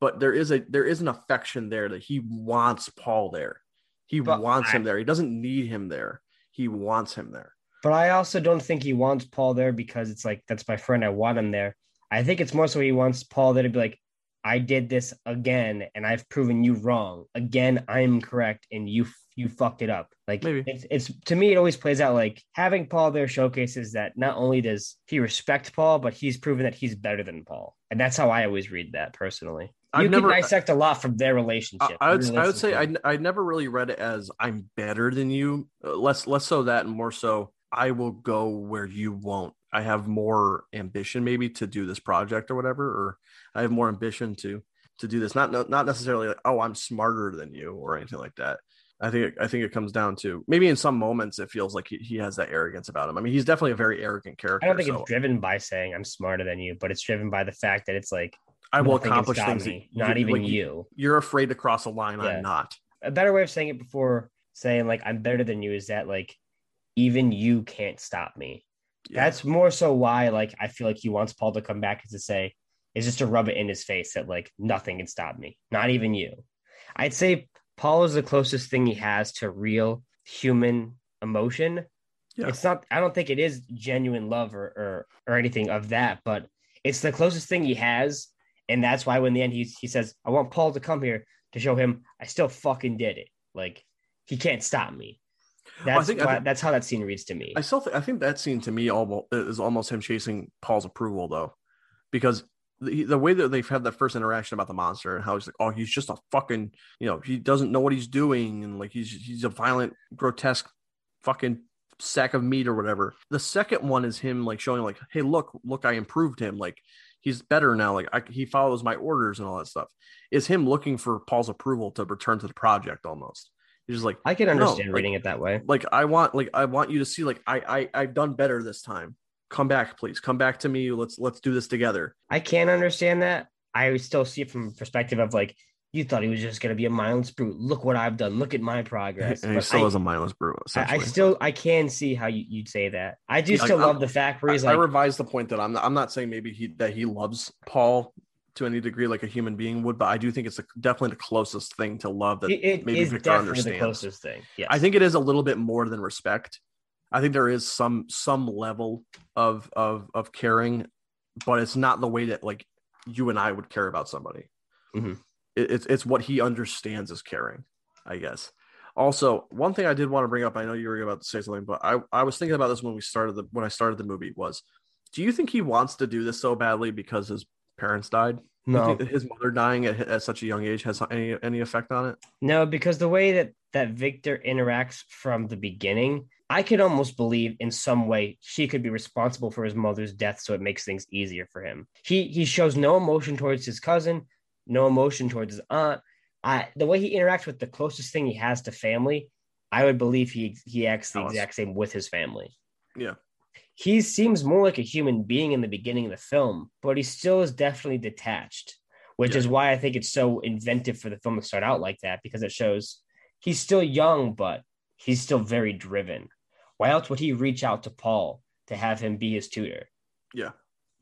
but there is a there is an affection there that he wants Paul there. He But wants I- him there. He doesn't need him there. He wants him there. But I also don't think he wants Paul there because it's like that's my friend. I want him there. I think it's more so he wants Paul there to be like, I did this again, and I've proven you wrong. Again, I'm correct, and you you fucked it up. Like Maybe. it's, it's to me, it always plays out like having Paul there showcases that not only does he respect Paul, but he's proven that he's better than Paul, and that's how I always read that personally. I've you never- can dissect a lot from their relationship. I, I would I would say. I I never really read it as I'm better than you. Uh, less less so that and more so I will go where you won't. I have more ambition maybe to do this project or whatever, or I have more ambition to to do this. Not not necessarily like oh I'm smarter than you or anything like that. I think I think it comes down to maybe in some moments it feels like he, he has that arrogance about him. I mean he's definitely a very arrogant character. I don't think so it's driven by saying I'm smarter than you, but it's driven by the fact that it's like I will accomplish things. me, not even like, you. You're afraid to cross a line. Yeah. I'm not. a better way of saying it before saying like I'm better than you is that like even you can't stop me. Yeah. That's more so why like I feel like he wants Paul to come back is to say is just to rub it in his face that like nothing can stop me, not even you. I'd say Paul is the closest thing he has to real human emotion. Yeah. It's not I don't think it is genuine love or or, or anything of that, but It's the closest thing he has, and that's why when the end he he says, "I want Paul to come here to show him I still fucking did it." Like he can't stop me. That's think- why, think- that's how that scene reads to me. I still think I think that scene to me almost is almost him chasing Paul's approval though, because the, the way that they've had that first interaction about the monster and how he's like, oh, he's just a fucking, you know, he doesn't know what he's doing and like he's he's a violent, grotesque, fucking sack of meat or whatever. The second one is him like showing like, hey, look, look, I improved him. Like he's better now. Like I, he follows my orders and all that stuff. Is him looking for Paul's approval to return to the project almost. He's just like, I can No, understand like- reading it that way. like I want like I want you to see like I I I've done better this time. Come back, please. Come back to me. Let's let's do this together. I can understand that. I still see it from a perspective of like, you thought he was just gonna be a mindless brute. Look what I've done. Look at my progress. and he But still I, is a mindless brew. I, I still I can see how you, you'd say that. I do Yeah, still like, love I'm- the fact where I, he's I like, revised the point that I'm not, I'm not saying maybe he that he loves Paul to any degree like a human being would, but I do think it's a, definitely the closest thing to love that it, it maybe is Victor definitely the understands. closest thing. Yes. I think it is a little bit more than respect. I think there is some some level of of of caring, but it's not the way that like you and I would care about somebody. Mhm. It, it's it's what he understands as caring, I guess. Also, one thing I did want to bring up, I know you were about to say something, but I I was thinking about this when we started the when I started the movie was, do you think he wants to do this so badly because his parents died? Do you no, think his mother dying at, at such a young age has any any effect on it? no, because the way that that Victor interacts from the beginning, I could almost believe in some way she could be responsible for his mother's death, so it makes things easier for him. He he shows no emotion towards his cousin, no emotion towards his aunt. I the way he interacts with the closest thing he has to family, I would believe he he acts the Alice. exact same with his family. Yeah. He seems more like a human being in the beginning of the film, but he still is definitely detached, which Yeah. is why I think it's so inventive for the film to start out like that because it shows he's still young, but he's still very driven. Why else would he reach out to Paul to have him be his tutor? Yeah,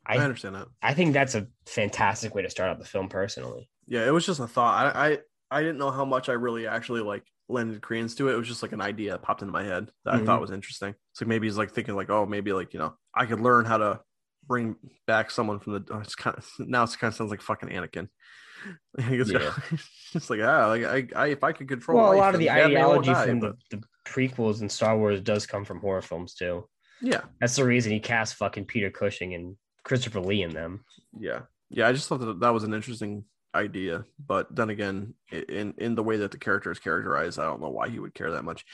I I understand that. I think that's a fantastic way to start out the film personally. Yeah, it was just a thought. I, I I didn't know how much I really actually like lended credence to it. It was just like an idea that popped into my head that I Mhm. thought was interesting. So maybe he's like thinking like, oh, maybe like you know, I could learn how to bring back someone from the. oh, It's kind of now it's kind of sounds like fucking Anakin. It's, Yeah. it's like ah, like I, I if I could control. Well, a lot of the then Padme won't ideology die, from but- the, the prequels and Star Wars does come from horror films too. yeah, That's the reason he cast fucking Peter Cushing and Christopher Lee in them. yeah, yeah. I just thought that that was an interesting idea, but then again, in in the way that the character is characterized, I don't know why he would care that much.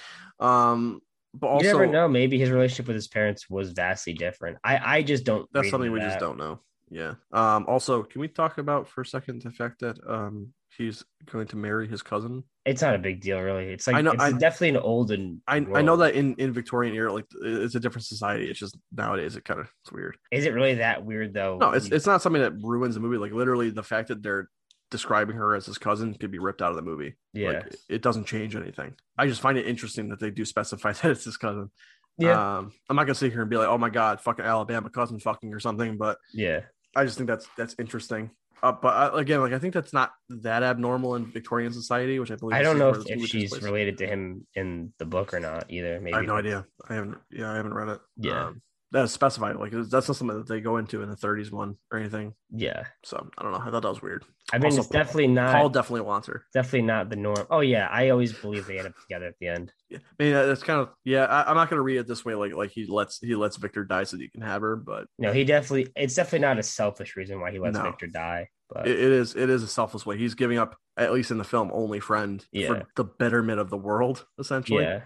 Um, but also, you never know. Maybe his relationship with his parents was vastly different. I I just don't. that's something we just don't know. Yeah. Um. Also, can we talk about for a second the fact that um he's going to marry his cousin? It's not a big deal, really. It's like I know- it's I- definitely an olden. I I know that in in Victorian era, like it's a different society. It's just nowadays it kind of it's weird. Is it really that weird though? No, it's it's not something that ruins the movie. Like literally, the fact that they're describing her as his cousin could be ripped out of the movie. yeah, Like it doesn't change anything. I just find it interesting that they do specify that it's his cousin. yeah, Um, I'm not gonna sit here and be like, oh my god, fucking Alabama cousin fucking or something, but yeah. I just think that's that's interesting. Uh, but uh, again, like I think that's not that abnormal in Victorian society, which I believe. I don't know if, if she's related to him in the book or not either. Maybe I have no idea. I haven't. Yeah, I haven't read it. Yeah. um, that's specified. Like that's not something that they go into in the 30s one or anything. Yeah, So I don't know. I thought that was weird. I mean, Also, it's definitely not Paul definitely wants her. definitely not the norm. Oh yeah, I always believe they end up together at the end. Yeah, I mean that's kind of yeah. I, I'm not gonna read it this way. Like like he lets he lets Victor die so that he can have her, but No, he definitely. It's definitely not a selfish reason why he lets No. Victor die. But it, it is it is a selfless way. He's giving up at least in the film only friend Yeah. for the betterment of the world essentially. yeah.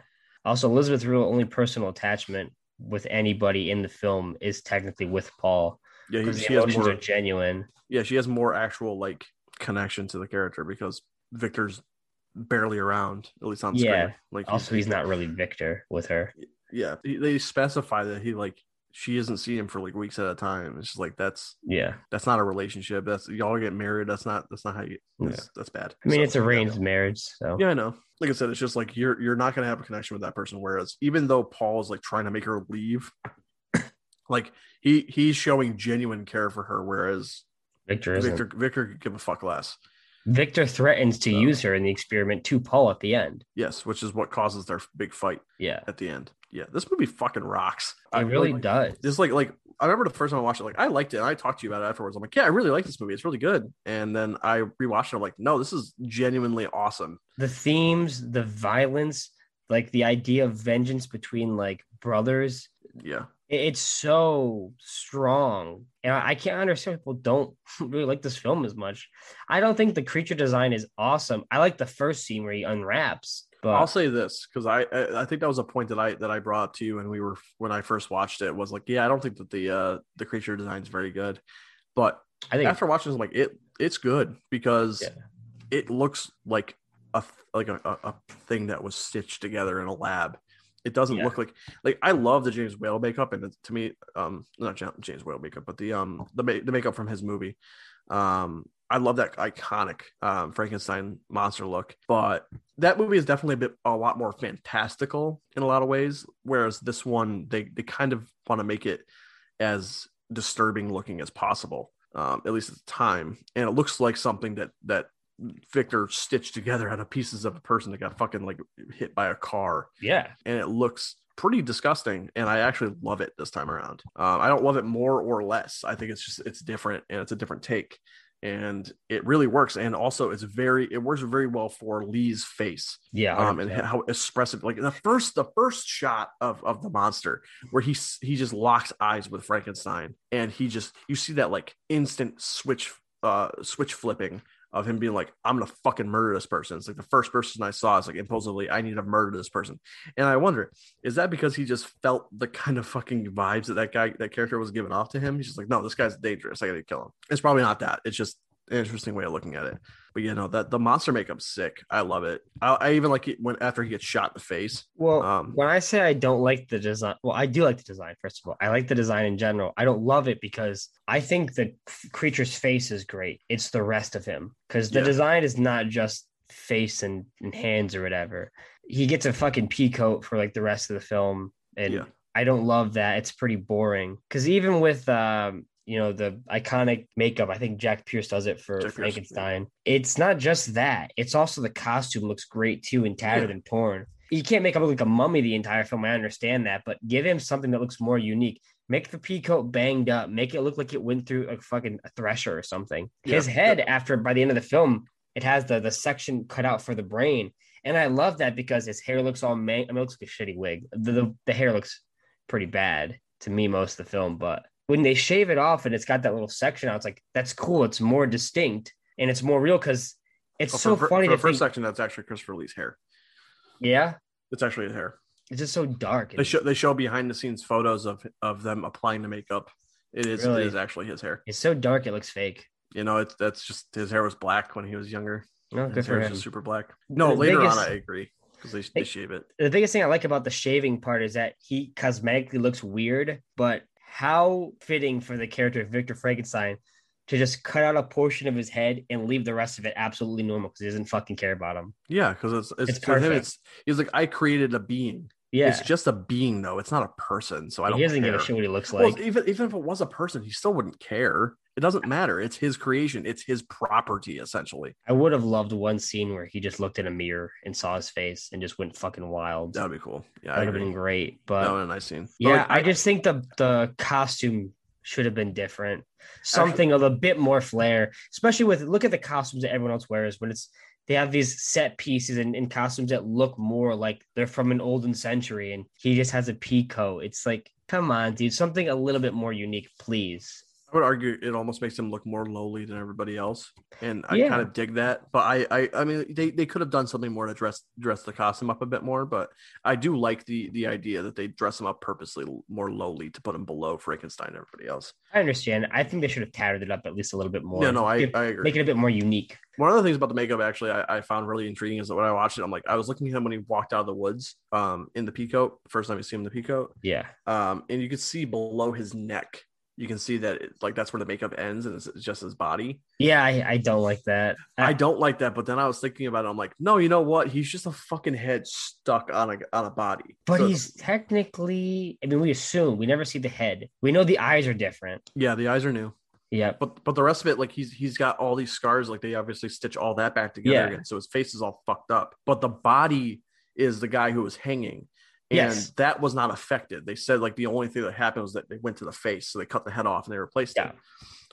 Also, Elizabeth Rule only personal attachment with anybody in the film is technically with Paul Yeah, he, the has emotions more. are genuine. yeah, she has more actual like connection to the character because Victor's barely around, at least on Yeah. screen. Like Also, he's not really Victor with her. yeah, he- they specify that he like she doesn't see him for like weeks at a time. It's just like that's Yeah, that's not a relationship. That's y'all get married. That's not that's not how you. Yeah. That's, that's bad. I mean So, it's arranged marriage, so Yeah, I know. Like I said, it's just like you're you're not gonna have a connection with that person. Whereas even though Paul is like trying to make her leave, like he he's showing genuine care for her, whereas Victor isn't. Victor Victor, could give a fuck less. Victor threatens to So- use her in the experiment to Paul at the end. Yes, which is what causes their big fight Yeah, at the end. Yeah, this movie fucking rocks. It I really like, does. Just like like I remember the first time I watched it, like I liked it. And I talked to you about it afterwards. I'm like, yeah, I really like this movie. It's really good. And then I rewatched it. I'm like, no, this is genuinely awesome. the themes, the violence, like the idea of vengeance between like brothers. Yeah, It's so strong. And I I can't understand people don't really like this film as much. I don't think the creature design is awesome. I like the first scene where he unwraps, but I'll say this because I, I think that was a point that I that I brought up to you when we were when I first watched it was like, yeah, I don't think that the uh the creature design is very good, but I think after watching this, I'm like it it's good because Yeah. it looks like a like a, a, a thing that was stitched together in a lab. It doesn't Yeah. look like like I love the James Whale makeup, and to me, um, not James Whale makeup, but the um the the makeup from his movie. Um, I love that iconic um, Frankenstein monster look, but that movie is definitely a bit a lot more fantastical in a lot of ways. Whereas this one, they they kind of want to make it as disturbing looking as possible, um, at least at the time. And it looks like something that that Victor stitched together out of pieces of a person that got fucking like hit by a car, yeah. and it looks pretty disgusting. And I actually love it this time around. Um, I don't love it more or less. I think it's just it's different and it's a different take. And it really works, and also it's very it works very well for Lee's face Yeah. um, and how expressive. Like the first, the first shot of of the monster, where he he just locks eyes with Frankenstein, and he just you see that like instant switch, uh, switch flipping of him being like, "I'm gonna fucking murder this person." It's like the first person I saw is like impulsively, "I need to murder this person," and I wonder, is that because he just felt the kind of fucking vibes that that guy, that character was giving off to him? He's just like, "No, this guy's dangerous. I gotta kill him." It's probably not that. It's just interesting way of looking at it. But you know that the monster makeup's sick. I love it. I, I even like it when after he gets shot in the face. Well, Um, when I say I don't like the design, well, I do like the design. First of all, I like the design in general. I don't love it because I think the creature's face is great. It's the rest of him because the Yeah. design is not just face and, and hands or whatever. He gets a fucking pea coat for like the rest of the film, and Yeah. I don't love that. It's pretty boring because even with um, you know the iconic makeup, I think Jack Pierce does it for Jack Pierce, Frankenstein. It's not just that; it's also the costume looks great too and tattered Yeah. and torn you can't make him look like a mummy the entire film. I understand that, but give him something that looks more unique. Make the pea coat banged up. Make it look like it went through a fucking a thresher or something. His Yeah. head, after by the end of the film, it has the the section cut out for the brain, and I love that because his hair looks all man. I mean, it looks like a shitty wig. The, the the hair looks pretty bad to me most of the film, but when they shave it off and it's got that little section out, it's like that's cool. It's more distinct and it's more real because it's Oh, so for, funny. For the first think. section, that's actually Christopher Lee's hair. Yeah, It's actually his hair. it's just so dark. They show they show behind the scenes photos of of them applying the makeup. It is Really? it is actually his hair. It's so dark, it looks fake. You know, it's that's just his hair was black when he was younger. No, good His hair is just super black. No, The later biggest- on I agree because they, they shave it. The biggest thing I like about the shaving part is that he cosmetically looks weird, but how fitting for the character of Victor Frankenstein to just cut out a portion of his head and leave the rest of it absolutely normal because he doesn't fucking care about him. Yeah, because it's it's, It's for him. It's he's like I created a being. Yeah, It's just a being though. It's not a person. So I don't he doesn't care. give a shit what he looks Well, like. even even if it was a person, he still wouldn't care. It doesn't matter. It's his creation. It's his property essentially. I would have loved one scene where he just looked in a mirror and saw his face and just went fucking wild. That would be cool. Yeah, that'd have been great. But that would have been a nice scene. But, Yeah, like, I, just think the the costume should have been different. Something of a bit more flair, especially with look at the costumes that everyone else wears when it's they have these set pieces and, and costumes that look more like they're from an olden century and he just has a pea coat. It's like, come on, dude, something a little bit more unique, please. I would argue it almost makes him look more lowly than everybody else, and I Yeah. kind of dig that. But I, I, I mean, they, they could have done something more to dress dress the costume up a bit more. But I do like the the idea that they dress him up purposely more lowly to put him below Frankenstein and everybody else. I understand. I think they should have tattered it up at least a little bit more. No, no, I, Give- I agree. make it a bit more unique. One of the things about the makeup actually I, I found really intriguing is that when I watched it, I'm like, I was looking at him when he walked out of the woods, um, in the peacoat, first time you see him in the peacoat, Yeah. um, and you could see below his neck, you can see that it, like that's where the makeup ends, and it's, it's just his body. Yeah, I, I don't like that. I don't like that, but then I was thinking about it. I'm like, no, you know what? He's just a fucking head stuck on a on a body. But So- he's technically, I mean, we assume we never see the head. We know the eyes are different. yeah, the eyes are new, Yeah. but but the rest of it, like he's he's got all these scars. Like they obviously stitch all that back together Yeah. again, so his face is all fucked up. But the body is the guy who was hanging, And Yes. that was not affected. They said like the only thing that happened was that they went to the face, so they cut the head off and they replaced Yeah. it.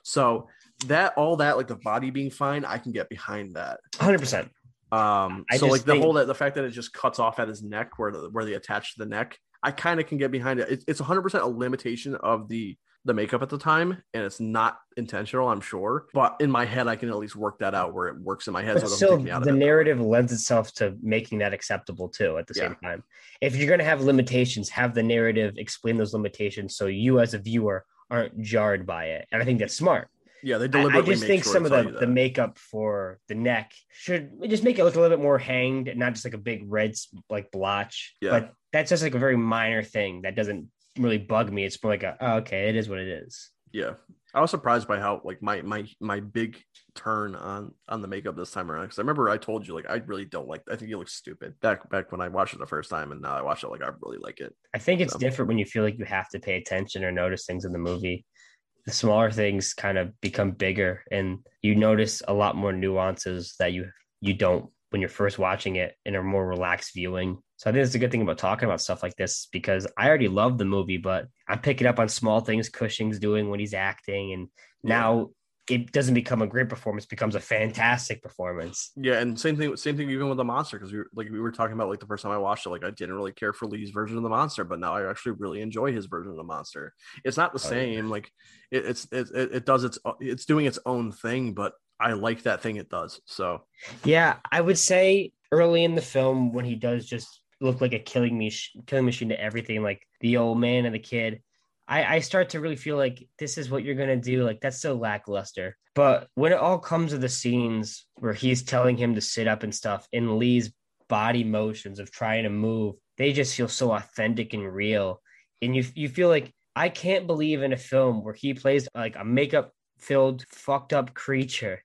So that all that like the body being fine, I can get behind that. 100%. Um, I so like the think- whole that the fact that it just cuts off at his neck where the, where they attach to the neck, I kind of can get behind it. It's it's 100 percent a limitation of the the makeup at the time, and it's not intentional, I'm sure. But in my head, I can at least work that out where it works in my head. But so still, take me out the narrative lends itself to making that acceptable too at the same time. If you're going to have limitations, have the narrative explain those limitations so you as a viewer aren't jarred by it. And I think that's smart. Yeah, they I, I just think sure some of the, the makeup for the neck should just make it look a little bit more hanged, and not just like a big red like blotch. Yeah. But that's just like a very minor thing that doesn't really bug me. It's more like a oh, okay, it is what it is. Yeah, I was surprised by how like my my my big turn on on the makeup this time around because I remember I told you like I really don't like. I think you look stupid back back when I watched it the first time, and now I watch it like I really like it. I think it's So- different when you feel like you have to pay attention or notice things in the movie. The smaller things kind of become bigger, and you notice a lot more nuances that you you don't when you're first watching it in a more relaxed viewing. So I think it's a good thing about talking about stuff like this because I already love the movie, but I'm picking up on small things Cushing's doing when he's acting, and now it doesn't become a great performance; becomes a fantastic performance. Yeah, and same thing, same thing even with the monster because we were like we were talking about like the first time I watched it, like I didn't really care for Lee's version of the monster, but now I actually really enjoy his version of the monster. It's not the Oh, yeah. same, like it, it's it, it it does its it's doing its own thing, but I like that thing it does. So Yeah, I would say early in the film when he does just look like a killing me killing machine to everything, like the old man and the kid. I, I start to really feel like this is what you're gonna do. Like that's so lackluster. But when it all comes to the scenes where he's telling him to sit up and stuff, and Lee's body motions of trying to move, they just feel so authentic and real. And you you feel like I can't believe in a film where he plays like a makeup filled fucked up creature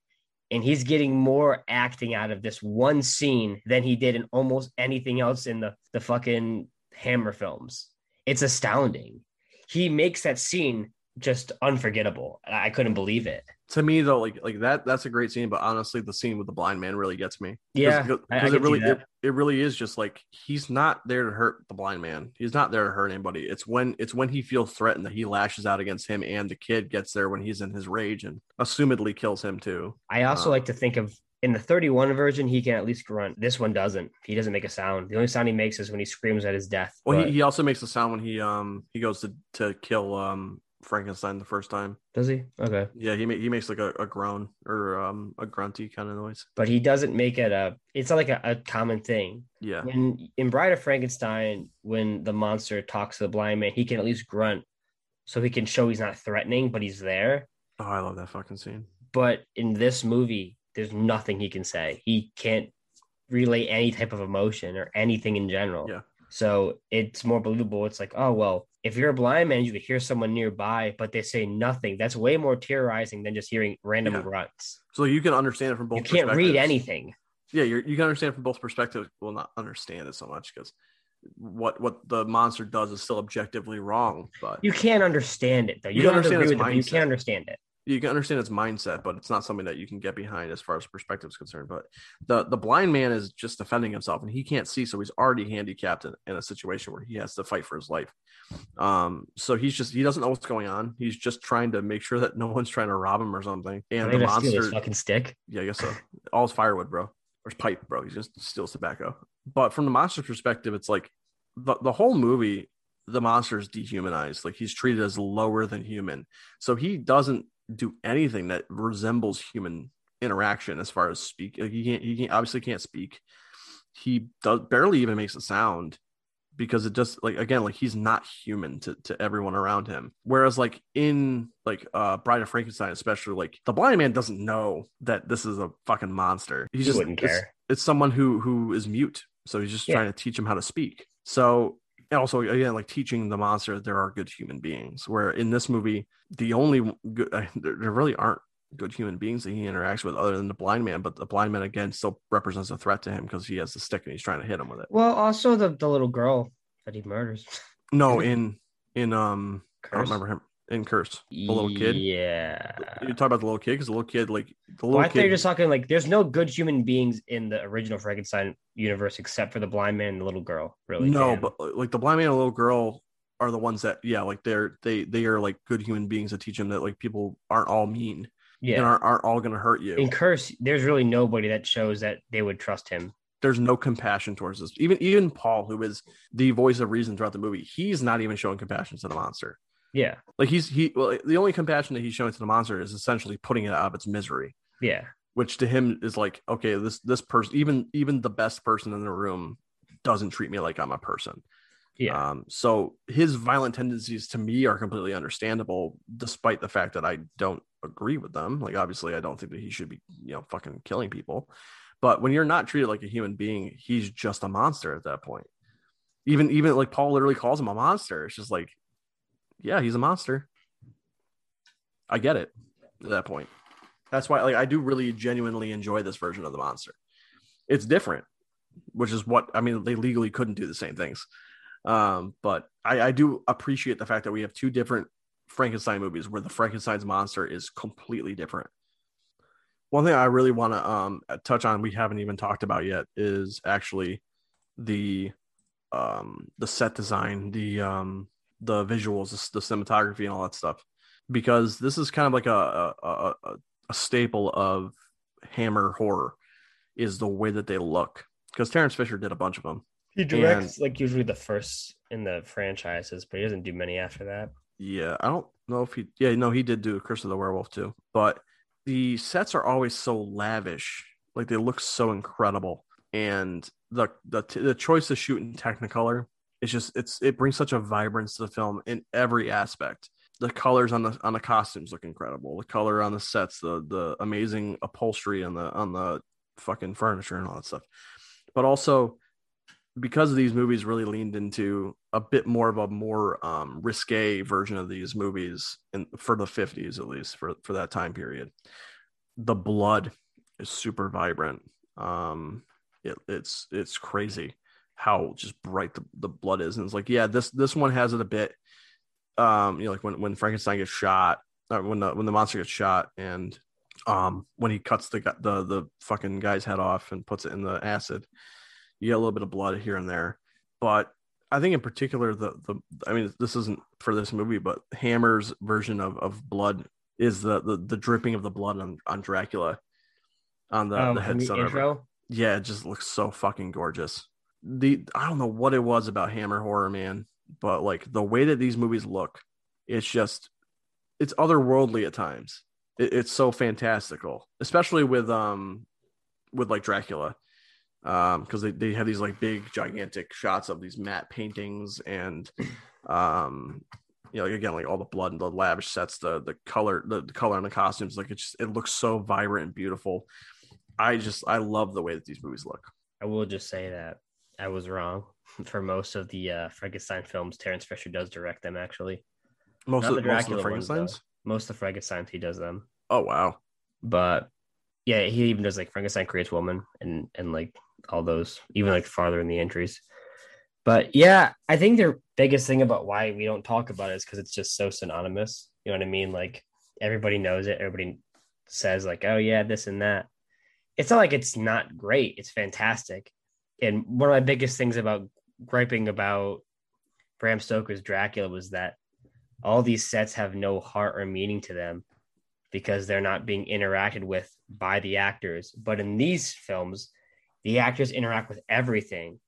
and he's getting more acting out of this one scene than he did in almost anything else in the the fucking Hammer films. It's astounding. He makes that scene just unforgettable. I I couldn't believe it. To me though, like like that that's a great scene, but honestly, the scene with the blind man really gets me. Yeah, because I- I can it really it, it really is just like he's not there to hurt the blind man. He's not there to hurt anybody. It's when it's when he feels threatened that he lashes out against him, and the kid gets there when he's in his rage and assumedly kills him too. I also Uh, like to think of in the 31 version, he can at least grunt. This one doesn't. He doesn't make a sound. The only sound he makes is when he screams at his death. Well, But- he, he also makes a sound when he um he goes to to kill um Frankenstein the first time. does he? Okay. Yeah, he ma- he makes like a, a groan or um a grunty kind of noise. But he doesn't make it a, it's not like a, a common thing. Yeah, when in Bride of Frankenstein, when the monster talks to the blind man, he can at least grunt so he can show he's not threatening, but he's there. oh, I love that fucking scene. But in this movie, there's nothing he can say. He can't relay any type of emotion or anything in general. Yeah. So it's more believable. It's like, oh well, if you're a blind man, you could hear someone nearby, but they say nothing. That's way more terrorizing than just hearing random Yeah. grunts. So you can understand it from both. You can't read anything. yeah you're, you can understand from both perspectives well not understand it so much because what what the monster does is still objectively wrong but You can't understand it though. You, You don't understand with it, you can't understand it. You can understand its mindset but it's not something that you can get behind as far as perspective is concerned but the the blind man is just defending himself and he can't see so he's already handicapped in, in a situation where he has to fight for his life um so he's just he doesn't know what's going on he's just trying to make sure that no one's trying to rob him or something and the gonna steal his monster fucking stick. Yeah, I guess so. All his firewood, bro. Or his pipe, bro. He just steals tobacco. But from the monster's perspective, it's like the, the whole movie, the monster is dehumanized. Like he's treated as lower than human. So he doesn't do anything that resembles human interaction as far as speak. Like he can't, he can't, obviously can't speak. He does barely even makes a sound because it just like again like he's not human to, to everyone around him whereas like in like uh bride of frankenstein especially like the blind man doesn't know that this is a fucking monster he's He just wouldn't it's- care. it's someone who who is mute so he's just Yeah. trying to teach him how to speak so also again like teaching the monster that there are good human beings where in this movie the only good there, there really aren't good human beings that he interacts with other than the blind man but the blind man again still represents a threat to him because he has the stick and he's trying to hit him with it. Well, also the, the little girl that he murders. no in in um i don't remember him in Curse? The little kid. Yeah. You talk about the little kid because the little kid, like the Well, little I thought you kid. were just talking like there's no good human beings in the original Frankenstein universe except for the blind man and the little girl. Really? no, but like the blind man and the little girl are the ones that, yeah, like they're they they are like good human beings that teach them that like people aren't all mean and yeah. aren't, aren't all gonna hurt you. In Curse, there's really nobody that shows that they would trust him. There's no compassion towards this. Even even Paul, who is the voice of reason throughout the movie, he's not even showing compassion to the monster. Yeah. Like he's he well, the only compassion that he's showing to the monster is essentially putting it out of its misery. Yeah. which to him is like okay this this person even even the best person in the room doesn't treat me like i'm a person Yeah. um so his violent tendencies to me are completely understandable despite the fact that i don't agree with them like obviously i don't think that he should be you know fucking killing people but when you're not treated like a human being he's just a monster at that point even even like paul literally calls him a monster it's just like yeah he's a monster i get it at that point that's why like I do really genuinely enjoy this version of the monster. It's different, which is what I mean. They legally couldn't do the same things, um, but I, I do appreciate the fact that we have two different Frankenstein movies where the Frankenstein's monster is completely different. One thing I really want to um, touch on we haven't even talked about yet is actually the um, the set design, the um, the visuals, the, the cinematography, and all that stuff. Because this is kind of like a, a, a, a staple of Hammer horror is the way that they look. Because Terence Fisher did a bunch of them. He directs like usually the first in the franchises, but he doesn't do many after that. Yeah, I don't know if he. Yeah, no, he did do Curse of the Werewolf too. But the sets are always so lavish, like they look so incredible, and the the the choice to shoot in Technicolor it's just it's it brings such a vibrance to the film in every aspect. The colors on the on the costumes look incredible. The color on the sets, the the amazing upholstery on the on the fucking furniture and all that stuff. But also because these movies really leaned into a bit more of a more um, risque version of these movies in for the 50s at least for for that time period the blood is super vibrant um it, it's it's crazy how just bright the, the blood is. And it's like yeah this this one has it a bit um you know like when when frankenstein gets shot or when the when the monster gets shot and um when he cuts the the the fucking guy's head off and puts it in the acid you get a little bit of blood here and there. But i think in particular the the i mean this isn't for this movie but hammer's version of of blood is the the, the dripping of the blood on on dracula on the, um, the head the intro. yeah it just looks so fucking gorgeous the i don't know what it was about hammer horror man but like the way that these movies look it's just it's otherworldly at times. It, it's so fantastical especially with um with like dracula um because they, they have these like big gigantic shots of these matte paintings and um you know again like all the blood and the lavish sets the the color the, the color on the costumes like it just it looks so vibrant and beautiful. I just i love the way that these movies look. I will just say that I was wrong. For most of the uh, Frankenstein films, Terence Fisher does direct them. Actually, most Not of the the, most of the Dracula ones, most of the Frankensteins he does them. oh wow But yeah, he even does like Frankenstein creates woman and and like all those, even like farther in the entries. But yeah, I think their biggest thing about why we don't talk about it is because it's just so synonymous. You know what I mean? Like everybody knows it. Everybody says like, "Oh yeah, this and that." It's not like it's not great. It's fantastic. And one of my biggest things about griping about Bram Stoker's Dracula was that all these sets have no heart or meaning to them because they're not being interacted with by the actors. But in these films, the actors interact with everything.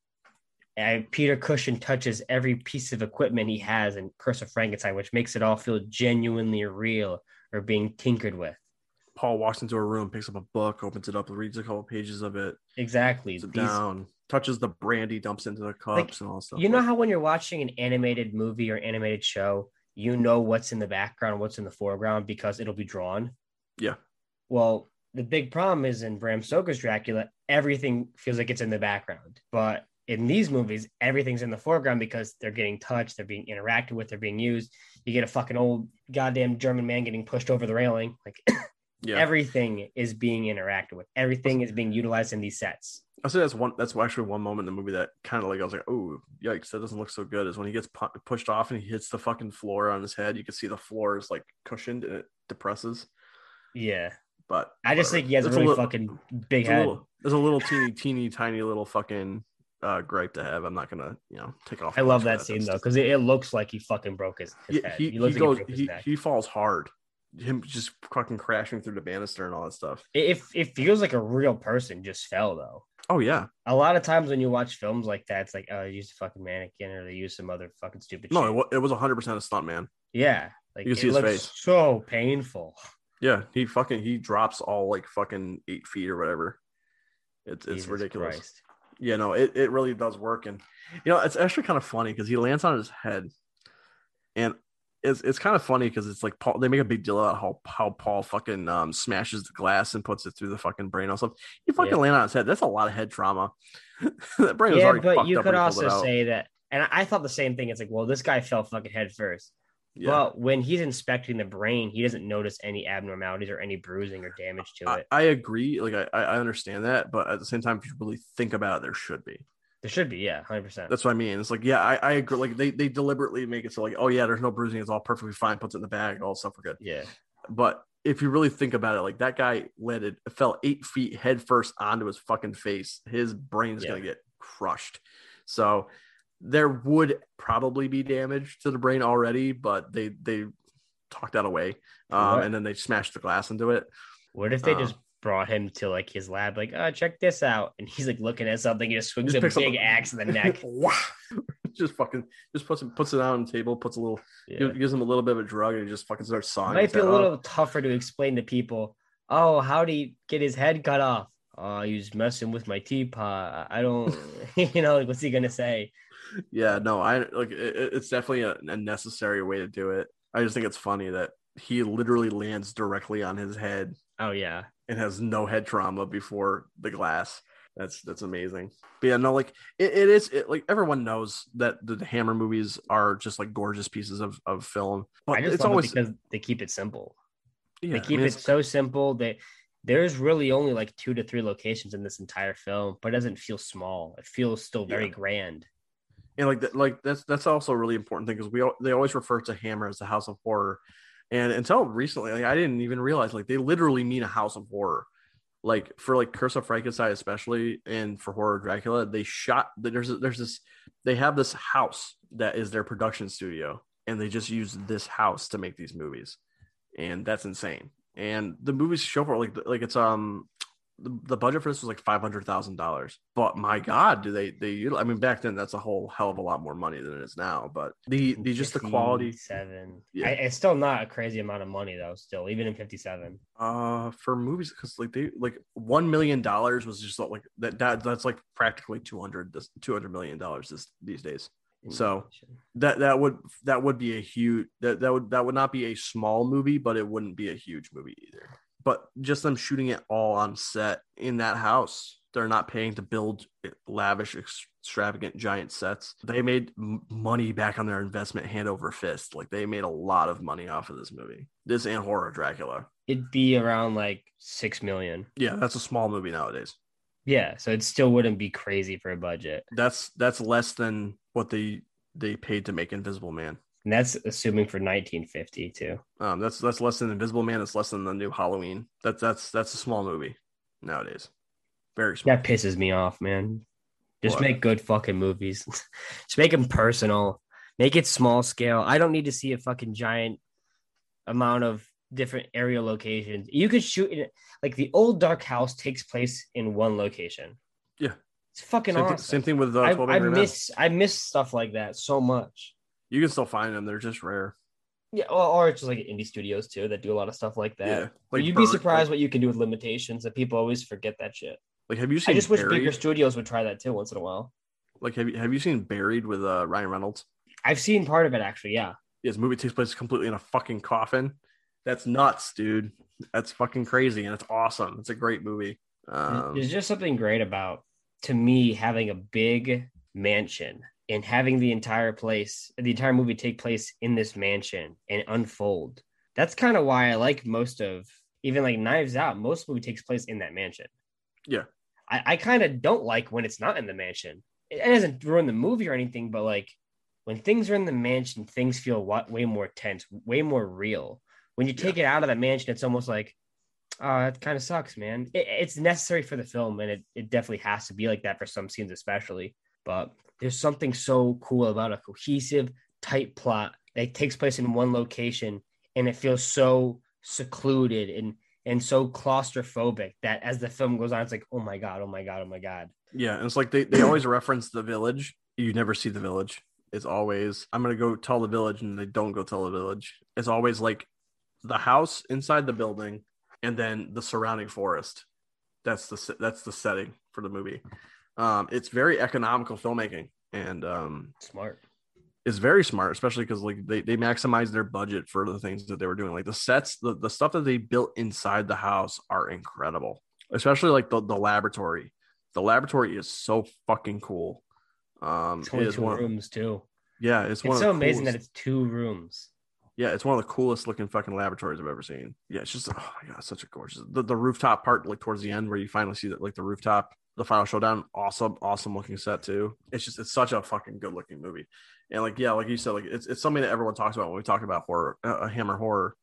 And Peter Cushing touches every piece of equipment he has in Curse of Frankenstein, which makes it all feel genuinely real or being tinkered with. paul walks into a room picks up a book opens it up reads a couple pages of it Exactly. These- down touches the brandy dumps into the cups and all stuff you know Like, how when you're watching an animated movie or animated show, you know what's in the background, what's in the foreground because it'll be drawn. yeah Well, the big problem is in Bram Stoker's Dracula, everything feels like it's in the background. But in these movies, everything's in the foreground because they're getting touched, they're being interacted with, they're being used. You get a fucking old goddamn German man getting pushed over the railing. Like yeah everything is being interacted with, everything is being utilized in these sets. I say that's one. That's actually one moment in the movie that kind of like I was like, oh yikes, that doesn't look so good. Is when he gets pu- pushed off and he hits the fucking floor on his head. You can see the floor is like cushioned and it depresses. Yeah. But I just whatever. think he has a It's really little- fucking big a head. little, there's a little teeny, teeny, tiny little fucking uh, gripe to have. I'm not gonna, you know, take off. I love for that scene though because it, it looks like he fucking broke his, his Yeah, head. he, He, looks he like goes, he he, falls hard. Him just fucking crashing through the banister and all that stuff. It, it, it feels like a real person just fell though. Oh yeah, A lot of times when you watch films like that, it's like, oh, they used a fucking mannequin or they used some other fucking stupid no, shit. it, was 100 percent a stunt man. yeah, like You can see his face. so painful. Yeah, he fucking he drops all like fucking eight feet or whatever. It's it's Jesus ridiculous. Christ. Yeah, no, it, it really does work. And you know, it's actually kind of funny because he lands on his head. And it's it's kind of funny because it's like Paul they make a big deal about how how Paul fucking um smashes the glass and puts it through the fucking brain or something. He fucking Yeah. land on his head. That's a lot of head trauma. that brain was Yeah, already but you could also say that, and I thought the same thing. It's like, well, this guy fell fucking head first. yeah. But when he's inspecting the brain, he doesn't notice any abnormalities or any bruising or damage to I, it. I agree. Like I, I understand that, but at the same time, if you really think about it, there should be. There should be, yeah, hundred percent. That's what I mean. It's like, yeah, I, I agree. Like they, they deliberately make it so like, oh yeah, there's no bruising, it's all perfectly fine, puts it in the bag, all stuff we're good. Yeah, But if you really think about it, like that guy landed fell eight feet head first onto his fucking face. His brain's Yeah. gonna get crushed. So there would probably be damage to the brain already, but they they talked that away. Um, and then they smashed the glass into it. What if they Um, just brought him to like his lab, like, oh, check this out, and he's like looking at something, he just swings Just a picks up big axe in the neck. Wow. just fucking just puts it puts it on the table, puts a little Yeah. gives him a little bit of a drug and he just fucking starts sawing. Might be a little off. tougher to explain to people. Oh, how would he get his head cut off? Oh, he was messing with my teapot. I don't, you know, like, what's he gonna say? Yeah, no, I like it- it's definitely a, a necessary way to do it. I just think it's funny that he literally lands directly on his head Oh yeah, and has no head trauma before the glass. That's that's amazing. But yeah, no, like it, it is it, like everyone knows that the, Hammer movies are just like gorgeous pieces of, of film. But I just it's always it because they keep it simple. yeah, they I keep mean, it so simple that there's really only like two to three locations in this entire film, but it doesn't feel small. It feels still very Yeah. grand. and like that, like that's that's also a really important thing because we they always refer to Hammer as the House of Horror, and until recently, like, I didn't even realize like they literally mean a House of Horror. Like for like Curse of Frankenstein, especially, and for Horror Dracula, they shot there's there's this they have this house that is their production studio, and they just use this house to make these movies, and that's insane. And the movies show for like like it's um the, the budget for this was like five hundred thousand dollars. But my God, do they they? I mean, back then that's a whole hell of a lot more money than it is now. But the the just the quality Seven. Yeah. I, it's still not a crazy amount of money though. Still, even in fifty-seven. uh for movies because like they like one million dollars was just like that that that's like practically 200 this 200 million dollars this these days So- that that would that would be a huge that that would that would not be a small movie but it wouldn't be a huge movie either but just them shooting it all on set in that house they're not paying to build lavish extravagant giant sets. They made money back on their investment hand over fist. Like they made a lot of money off of this movie. This and horror dracula. It'd be around like six million. yeah that's a small movie nowadays. Yeah, so it still wouldn't be crazy for a budget, that's that's less than what they they paid to make invisible man and that's assuming for 1950 too. Um, that's that's less than Invisible Man. It's less than the new Halloween. That's that's that's a small movie nowadays. Very small. That pisses me off, man. Just What? make good fucking movies. Just make them personal. Make it small scale. I don't need to see a fucking giant amount of different area locations. You could shoot it like the old dark house takes place in one location. Yeah. It's fucking Same, awesome. same thing with uh, I, I miss I miss stuff like that so much. You can still find them. They're just rare. Yeah, or, or it's just like indie studios too that do a lot of stuff like that. yeah. Like you'd be surprised Like, what you can do with limitations that people always forget that shit. like, have you seen? I just wish bigger studios would try that too once in a while. Like, have you have you seen Buried with uh, Ryan Reynolds? I've seen part of it actually, yeah. His movie takes place completely in a fucking coffin. That's nuts, dude. That's fucking crazy, and it's awesome. It's a great movie. Um, There's just something great about to me having a big mansion and having the entire place, the entire movie take place in this mansion and unfold. That's kind of why I like most of even like Knives Out. Most movie takes place in that mansion. Yeah. I, I kind of don't like when it's not in the mansion. It doesn't ruin the movie or anything, but like when things are in the mansion, things feel way more tense, way more real. When you take yeah. it out of the mansion, it's almost like, oh, that kind of sucks, man. It, it's necessary for the film, and it, it definitely has to be like that for some scenes, especially. But there's something so cool about a cohesive, tight plot that takes place in one location, and it feels so secluded and and so claustrophobic that as the film goes on, it's like, oh my god, oh my god, oh my god. Yeah, and it's like they, they always reference the village. You never see the village. It's always I'm gonna go tell the village, and they don't go tell the village. It's always like the house inside the building, and then the surrounding forest. That's the that's the setting for the movie. Um, it's very economical filmmaking and um, smart It's very smart, especially because like they, they maximize their budget for the things that they were doing. Like the sets, the, the stuff that they built inside the house are incredible. Especially like the, the laboratory. The laboratory is so fucking cool. Um it is one rooms too. Yeah, it's, it's so amazing coolest. that it's two rooms. Yeah, it's one of the coolest looking fucking laboratories I've ever seen. Yeah, it's just oh my god, such a gorgeous the, the rooftop part, like towards the end where you finally see that like the rooftop, the final showdown, awesome, awesome looking set too. It's just it's such a fucking good looking movie. And like yeah like you said like it's, it's something that everyone talks about when we talk about horror uh, hammer horror.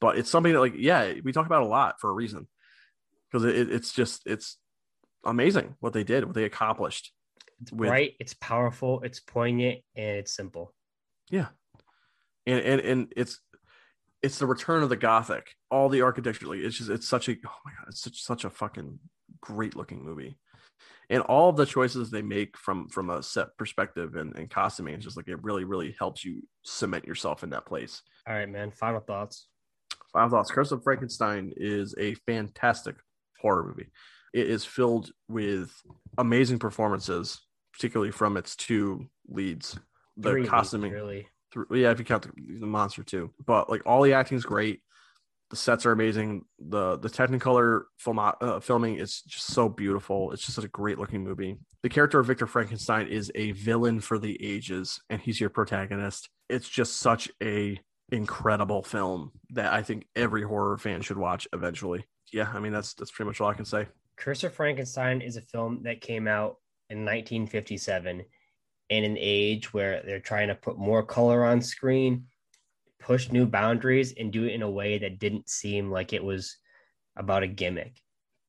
But it's something that like yeah we talk about a lot for a reason. Because it, it's just it's amazing what they did what they accomplished it's with, right it's powerful it's poignant and it's simple. Yeah. And and and it's it's the return of the gothic all the architecture like it's just it's such a oh my god it's such such a fucking great looking movie and all of the choices they make from from a set perspective and, and costuming it's just like it really really helps you cement yourself in that place. All right man final thoughts. Final thoughts. Curse of frankenstein is a fantastic horror movie. It is filled with amazing performances particularly from its two leads the Three costuming leads, really yeah if you count the, the monster too. But like all the acting is great the sets are amazing. the The Technicolor film uh, filming is just so beautiful. It's just such a great looking movie. The character of Victor Frankenstein is a villain for the ages, and he's your protagonist. It's just such a incredible film that I think every horror fan should watch eventually. Yeah, I mean that's that's pretty much all I can say. Curse of Frankenstein is a film that came out in 1957 in an age where they're trying to put more color on screen push new boundaries and do it in a way that didn't seem like it was about a gimmick.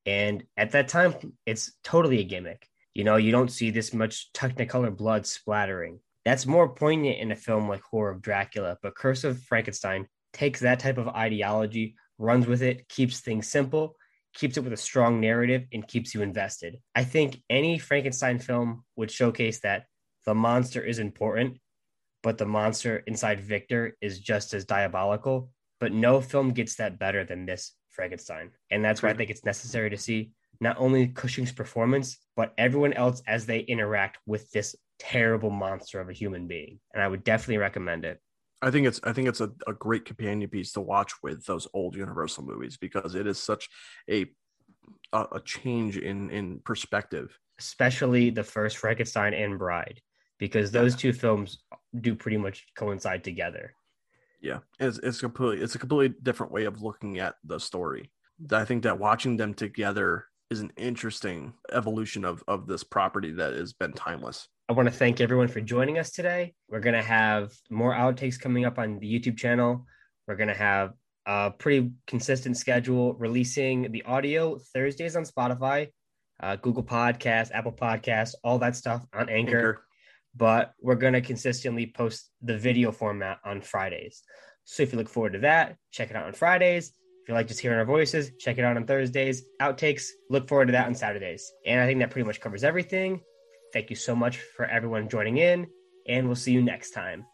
And at that time, it's totally a gimmick. You know, you don't see this much Technicolor blood splattering. That's more poignant in a film like Horror of Dracula, but Curse of Frankenstein takes that type of ideology, runs with it, keeps things simple, keeps it with a strong narrative, and keeps you invested. I think any Frankenstein film would showcase that the monster is important but the monster inside Victor is just as diabolical. But no film gets that better than this Frankenstein. And that's why I think it's necessary to see not only Cushing's performance, but everyone else as they interact with this terrible monster of a human being. And I would definitely recommend it. I think it's I think it's a, a great companion piece to watch with those old Universal movies because it is such a a, a change in in perspective. Especially the first Frankenstein and Bride because those yeah. two films do pretty much coincide together. Yeah, it's it's completely it's a completely different way of looking at the story. I think that watching them together is an interesting evolution of of this property that has been timeless. I want to thank everyone for joining us today. We're gonna have more outtakes coming up on the YouTube channel. We're gonna have a pretty consistent schedule releasing the audio Thursdays on Spotify, uh, Google Podcasts, Apple Podcasts, all that stuff on Anchor. Anchor but we're going to consistently post the video format on Fridays. So if you look forward to that, check it out on Fridays. If you like just hearing our voices, check it out on Thursdays. Outtakes, look forward to that on Saturdays. And I think that pretty much covers everything. Thank you so much for everyone joining in, and we'll see you next time.